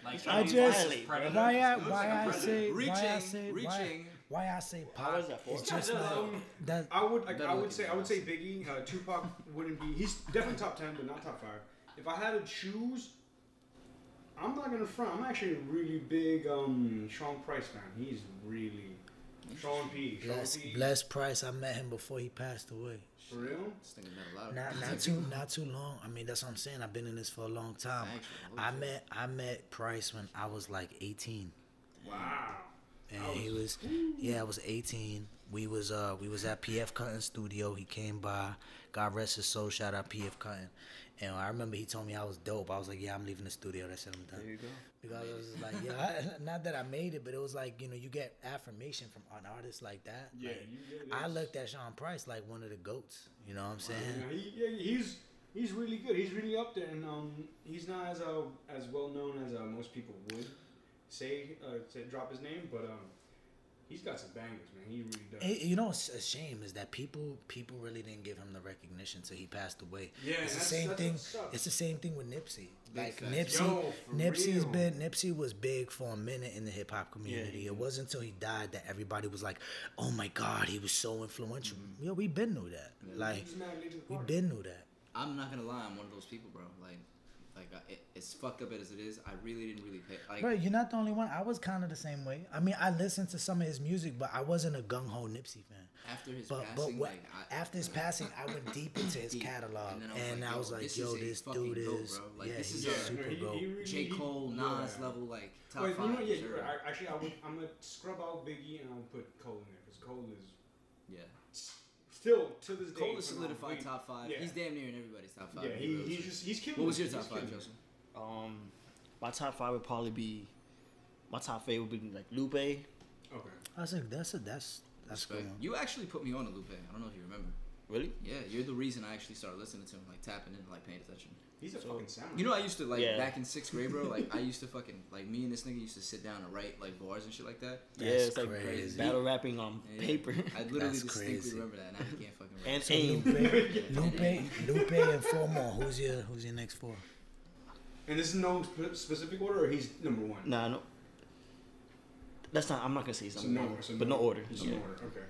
Like, I Kanye just violate, bro. Predator. why I why like a I Predator. say why I say reaching. Why I say How pop. is that for? It's just Yeah, like um, that. I would like, I would say I would say Biggie. Uh, Tupac wouldn't be. He's definitely top ten, but not top five. If I had to choose, I'm not gonna front. I'm actually a really big um Sean Price fan. He's really Sean P. Sean Bless, P. Bless Price. I met him before he passed away. For real? This nigga met a lot Not not too not too long. I mean, that's what I'm saying. I've been in this for a long time. Actually, I met I met Price when I was like 18, Wow. And he was yeah I was 18. We was uh we was at PF Cuttin studio. He came by. God rest his soul. Shout out PF Cuttin. And I remember he told me I was dope. I was like, yeah, I'm leaving the studio. That's it. I'm done. There you go. Because it was like, yeah, I, not that I made it, but it was like, you know, you get affirmation from an artist like that. Yeah, Like, you get I looked at Sean Price like one of the goats. You know what I'm saying? Yeah, he, yeah, he's he's really good. He's really up there, and um, he's not as uh, as well known as uh, most people would say uh, to drop his name, but um, he's got some bangers, man. He really does. It- you know, it's a shame is that people people really didn't give him the recognition till he passed away. Yeah, it's the same that's thing. It's the same thing with Nipsey. like facts. Nipsey, Yo, Nipsey's real. been Nipsey was big for a minute in the hip hop community. he it wasn't until he died that everybody was like, "Oh my God, he was so influential." Mm-hmm. Yo, we been knew that. Like He's mad late to the we party. been knew that. I'm not gonna lie, I'm one of those people, bro. Like, like I, it, it's fucked up as it is. I really didn't really pay. Like, Bro, you're not the only one. I was kind of the same way. I mean, I listened to some of his music, but I wasn't a gung ho Nipsey fan. after his But passing, but what, like, I, after his uh, passing, I went deep into his Deep. catalog, And and, I was like, was yo, like, this "Yo, this dude goat, is. Like, yeah, this he's is a a- super no, he- goat." he really- J he- Cole, yeah. Nas level, like top Wait, five. you know, yeah, sure. you're right. Actually, I would, I'm gonna scrub out Biggie and I'll put Cole in there because Cole is yeah. Still to this day. Cole is solidified He- top five. Yeah. He's damn near in everybody's top five. Yeah, He he, he's is. just he's killing. What was your top five, killing it. Joseph? Um, my top five would probably be. My top five would be like Lupe. Okay. I was like, "That's a that's that's good." You actually put me on to Lupe. I don't know if you remember. Really? Yeah, you're the reason I actually started listening to him, like tapping in, like paying attention. He's a So- fucking sound. You know, I used to like Yeah. back in sixth grade, bro. Like I used to fucking like me and this nigga used to sit down and write like bars and shit like that. yeah, That's it's like crazy. battle rapping on And paper. I literally That's distinctly crazy. remember that. Now he can't fucking rap. and So aim. Lupe, Lupe, Lupe, and four more. Who's your Who's your next four? and this is no specific order, or he's number one. Nah, no. That's not. I'm not gonna say he's So number no, one, so but no order. It's Yeah. no order. Okay.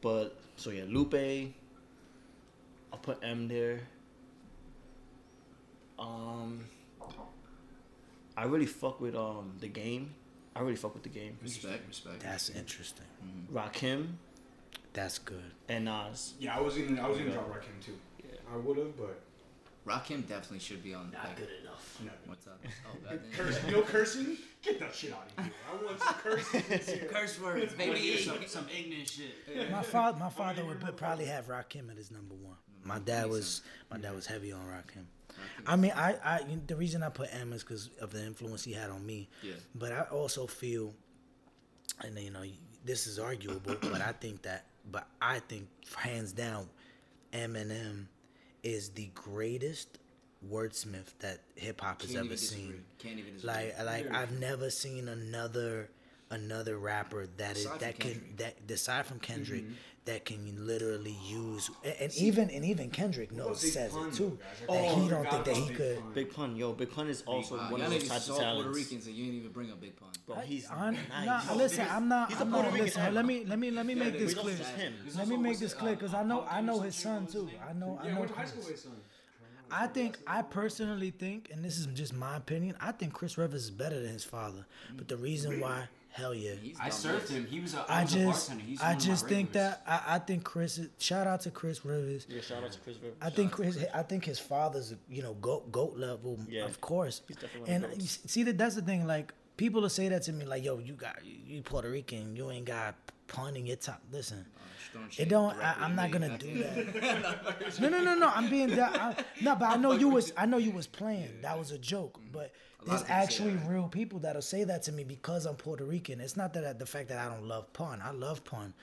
But so yeah, Lupe. I'll put M there. Um, I really fuck with um the game. I really fuck with the game. Respect, respect. That's interesting. Rakim That's good. and Nas. Yeah, I was gonna I was gonna drop Rakim too. Yeah. I would have, but Rakim definitely should be on. Not like, good enough. no. What's up? Oh, goddamn. Curse, no cursing. Get that shit out of here. I want some cursing. Curse words, Wanna hear baby. some, some ignorant shit. My father, my father would probably have Rakim at his number one. My dad was, my dad was heavy on Rakim. I mean, I, I, the reason I put M is because of the influence he had on me. Yeah. But I also feel, and you know, this is arguable, but I think that, but I think hands down, Eminem is the greatest wordsmith that hip hop has ever seen. Can't even. Like, like I've never seen another another rapper that is Aside from that can Kendrick. that aside from Kendrick mm-hmm. that can literally use and, and even and even Kendrick knows says Pun, it too though, that guys. he don't forgot think that he Big could. Pun. Big Pun, yo, Big Pun is also Wow, one of those niggas types is of all Puerto talents. Ricans and you didn't even bring up Big Pun. Bro, he's On, nice. nah, listen, I'm not. He's a I'm Puerto not Rican listen. actor. Let me let me let me make this clear. Let me make this clear because I know I know his son too. I know I know. went high school Chris. with his son. I think I personally think, and this is just my opinion. I think Chris Rivers is better than his father. But the reason why, hell yeah, He's I served him. He was a, I I was a just bartender. He's I one of my just think regulars. that I, I think Chris. is- Shout out to Chris Rivers. Yeah, shout out to Chris Rivers. I think Chris. I think his father's you know goat goat level, Yeah. of course. He's definitely one And of the you goats. s- see that that's the thing. Like people will say that to me, like, "Yo, you got you Puerto Rican, you ain't got pun in your top." Listen, throwing it don't. I, I'm not gonna do that. no, no, no, no. I'm being that. I, no, but I know you was. I know you was playing. That was a joke. But there's actually that. real people that'll say that to me because I'm Puerto Rican. It's not that I, the fact that I don't love pun. I love pun.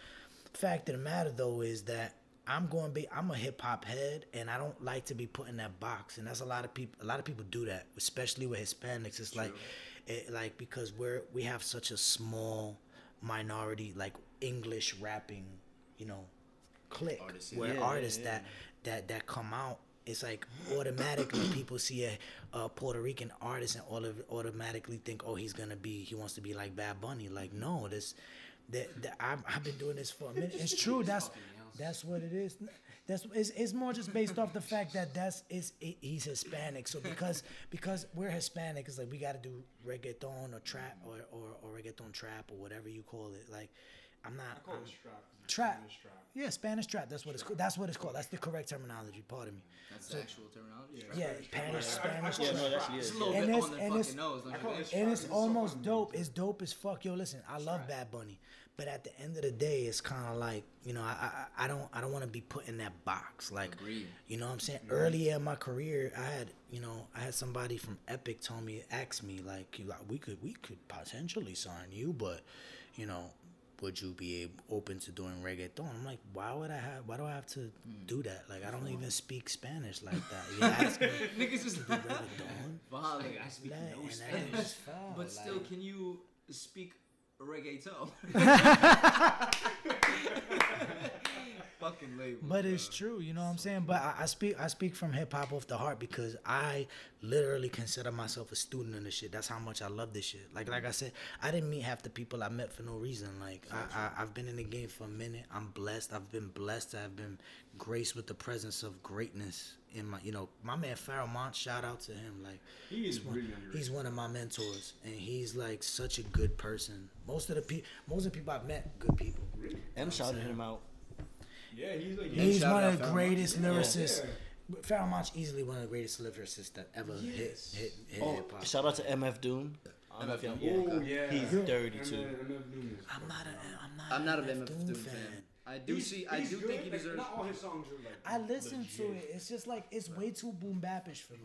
Fact of the matter though is that I'm going to be. I'm a hip hop head, and I don't like to be put in that box. And that's a lot of people. A lot of people do that, especially with Hispanics. It's like, it, like because we're we have such a small minority, like English rapping, you know, clique Artists, where Yeah, artists yeah, that that that come out. It's like automatically people see a, a Puerto Rican artist and all of automatically think, oh, he's gonna be, he wants to be like Bad Bunny. Like, no, this, that, that I've, I've been doing this for a minute. It's true. That's that's what it is. That's it's, it's more just based off the fact that that's is he's Hispanic. So because because we're Hispanic, it's like we got to do reggaeton or trap or, or or reggaeton trap or whatever you call it. Like, I'm not. I call I'm- it strap. Trap. Spanish strap. yeah, Spanish trap. That's what it's called. That's what it's called. That's the correct terminology. Pardon me. That's the actual terminology. Yeah, Spanish, Spanish Yeah, trap. no, that's It's a little And bit it's- on the and fucking it's- nose. Don't I you call think? it And it's It's so almost fucking dope. It's dope as fuck. Yo, listen, I love Bad Bunny, but at the end of the day, it's kind of like you know, I I, I don't I don't want to be put in that box. Like, Agreed. you know what I'm saying? Earlier in my career, I had you know I had somebody from Epic tell me, ask me like, you like, we could we could potentially sign you, but you know. Would you be open to doing reggaeton? I'm like, why would I have? Why do I have to hmm. do that? Like, I don't even speak Spanish like that. You ask me Niggas just do reggaeton? Volley. I speak Like, no Spanish. foul, But still, like- can you speak reggaeton? Fucking label. But it's true, you know what I'm saying. But I, I speak, I speak from hip hop off the heart because I literally consider myself a student in this shit. That's how much I love this shit. Like, like I said, I didn't meet half the people I met for no reason. Like, I, I, I've been in the game for a minute. I'm blessed. I've been blessed I've been graced with the presence of greatness in my, you know, my man Pharoahe Monch. Shout out to him. Like, He is he's one, really he's one of my mentors, and he's like such a good person. Most of the people, most of the people I've met, good people. M shouted him out. Yeah, he's like. He's shout one of the Pharoahe greatest Monch. lyricists. Yeah. Pharoahe Monch easily one of the greatest lyricists that ever hit hit hit Oh, hip hop. shout out to MF Doom. I don't know if y'all- MF Oh yeah. He's dirty And too. then- and then Doom is- I'm not a I'm not I'm not a MF MF Doom fan. I do He's- see. I do good, think he like, deserves. Not all his songs are like. I listen to it. It's just like it's way too boom bapish for me.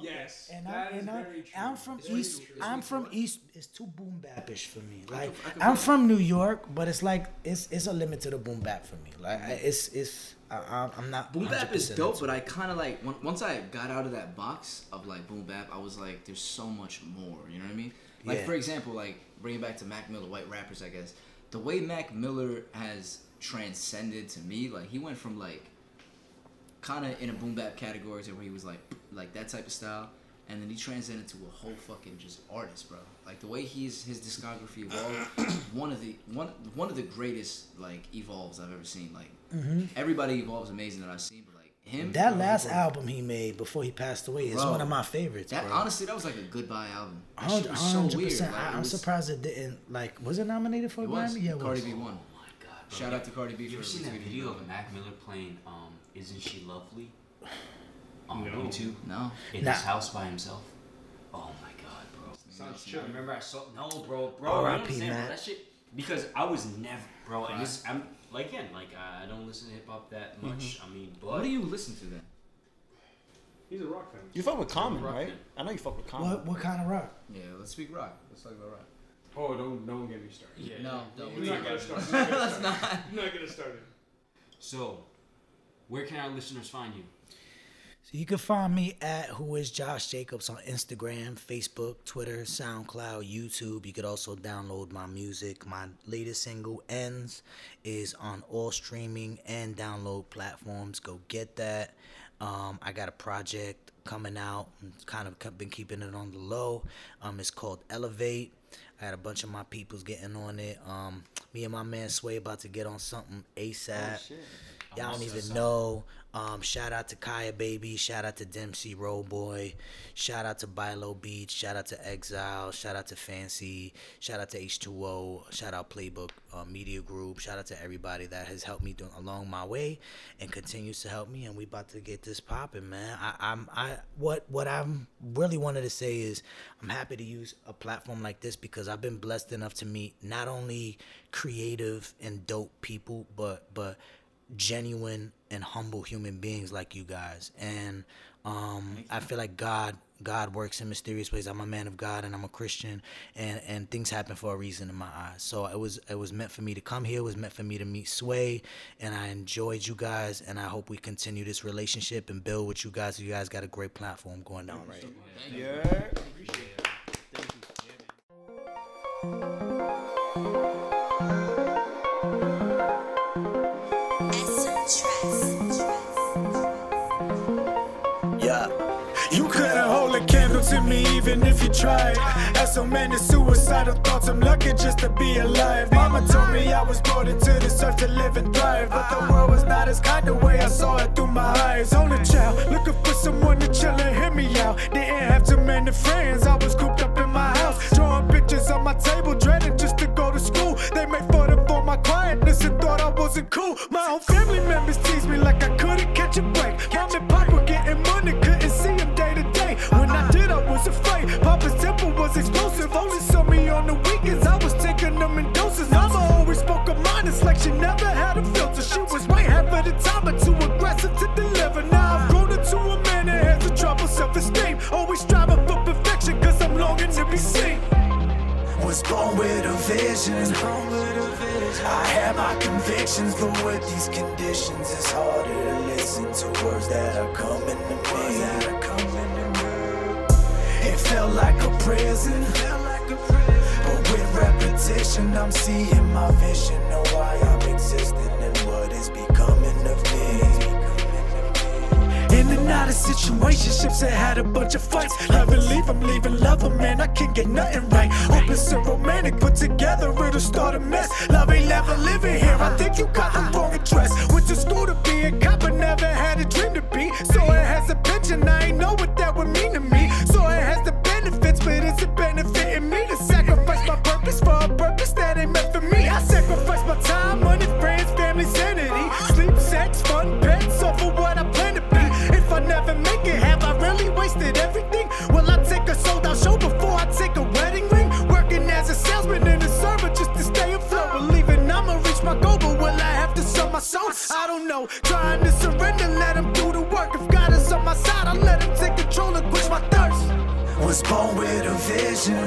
Yes. And that I'm is and I'm, very true. I'm from It's East. I'm from East. It's too boom bapish for me. Like I feel from New York, but it's like it's it's a limit to the boom bap for me. Like I- mm-hmm. it's it's I, I'm not. Boom bap is dope, but. I kind of like on- once I got out of that box of like boom bap, I was like, there's so much more. You know what I mean? Like Yeah. for example, like bringing back to Mac Miller, white rappers, I guess. The way Mac Miller has transcended to me, like he went from like kind of in a boom bap category where he was like like that type of style, and then he transcended to a whole fucking just artist, bro. Like the way he's his discography evolved, one of the one one of the greatest like evolves I've ever seen. Like everybody evolves amazing that I've seen, but like him, Mm-hmm. That bro, last bro, album he made before he passed away is Bro, one of my favorites. That bro. honestly, that was like a goodbye album. That shit Hundred was so weird. percent. Like, I- it I'm was- surprised it didn't. Like, was it nominated for a Grammy? Yeah, it Cardi was. B won. Oh my god. Bro. Shout out to Cardi B You for ever seen that retweeting video it. of Mac Miller playing um Isn't She Lovely? On No. YouTube? No, In Nah. his house by himself? Oh my god, bro. Sounds I chill. remember I saw no bro, bro. you R.I.P. understand, bro, That shit because I was never bro, and this I'm like again, like I don't listen to hip hop that Mm-hmm. much. I mean, but what do you listen to then? He's a rock fan. You fuck with Common, right? fan. I know you fuck with Common. What what kind of rock? Yeah, let's speak rock. Let's talk about rock. Oh, don't don't get me started. yeah, No, don't. We're not gonna start. Let's not. I'm not gonna start it. So, where can our listeners find you? So you can find me at Who Is Josh Jacobs on Instagram, Facebook, Twitter, SoundCloud, YouTube. You could also download my music. My latest single, Ends, is on all streaming and download platforms. Go get that. Um, I got a project coming out. Kind of been keeping it on the low. Um, it's called Elevate. I had a bunch of my peoples getting on it. Um, me and my man Sway about to get on something ASAP. Y'all don't even know. Um, shout out to Kaya Baby. Shout out to Dempsey Roll Boy. Shout out to Bilo Beach. Shout out to Exile. Shout out to Fancy. Shout out to H2O. Shout out Playbook uh, Media Group. Shout out to everybody that has helped me do, along my way and continues to help me. And we about to get this popping, man. I, I'm I what what I'm really wanted to say is I'm happy to use a platform like this because I've been blessed enough to meet not only creative and dope people, but but genuine and humble human beings like you guys. And um i feel like god god works in mysterious ways. I'm a man of god and i'm a christian and and things happen for a reason in my eyes. So it was it was meant for me to come here. It was meant for me to meet sway and i enjoyed you guys and i hope we continue this relationship and build with you guys. You guys got a great platform going down right Yeah. yeah me even if you tried. Had so many suicidal thoughts, I'm lucky just to be alive. Mama told me I was born into this earth to live and thrive. But the world was not as kind the way I saw it through my eyes. Only child, looking for someone to chill and hear me out. Didn't have too many friends, I was cooped up in my house. Drawing pictures on my table, dreading just to go to school. They made fun for my quietness and thought I wasn't cool. My own family members teased me like I couldn't catch a break. Mom and Pop were getting money, Temper was explosive. Only saw me on the weekends. I was taking them in doses. Mama always spoke of mine. It's like she never had a filter. She was right half of the time, but too aggressive to deliver. Now I've grown into a man that has a trouble self-esteem. Always striving for perfection, cause I'm longing to be seen. Was born with a vision. I had my convictions, but with these conditions, it's harder to listen to words that are coming to me. It felt like a prison. But with repetition, I'm seeing my vision of why I'm existing and what is becoming of me. In and out of situationships, I had a bunch of fights. Love and leave, I'm leaving love, man. I can't get nothing right. Hopeless and romantic, put together, it'll start a mess. Love ain't never living here. I think you got the wrong address. Went to school to be a cop, but never had a dream to be. So it has a pension, I ain't know what my side, I'll let him take control and quench my thirst. Was born with a vision.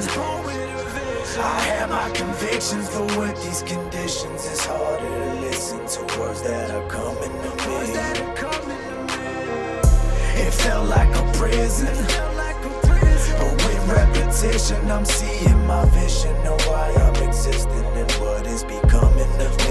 I had my convictions, but with these conditions, it's harder to listen to words that are coming to me. It felt like a prison. But with repetition, I'm seeing my vision of why I'm existing and what is becoming of me.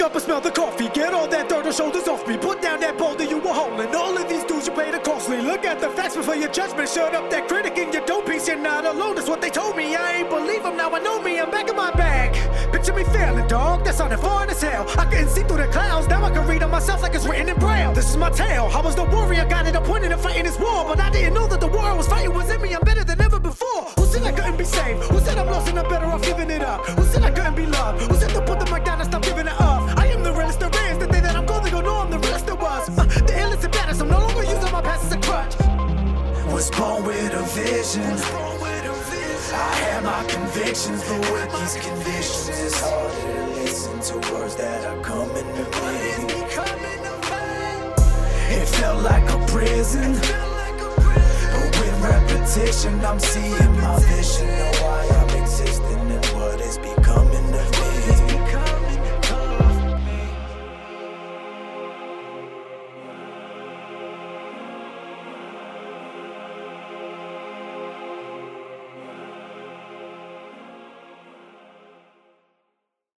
Wake up and smell the coffee. Get all that dirt on shoulders off me. Put down that boulder you were holding. All of these dudes you paid the costly. Look at the facts before your judgment. Shut up that critic in your dope piece. You're not alone. That's what they told me. I ain't believe them. Now I know me. I'm back in my bag. Picture me failing, dog. That sounded foreign as hell. I couldn't see through the clouds. Now I can read on myself like it's written in braille. This is my tale. I was the warrior, got it appointed to fighting this war. But I didn't know that the war I was fighting was in me. I'm better than ever before. Who said I couldn't be saved? Who said I'm lost and I'm better off giving it up? Who said I couldn't be loved? Who said to put the mic down and stop giving it up? Uh, the is better, so I'm no longer using my past as a crutch. Was born with a vision. I had my convictions, but with these convictions, it's harder to listen to words that are coming to me. It felt like a prison, but with repetition, I'm seeing my vision of why I'm existing and what is becoming.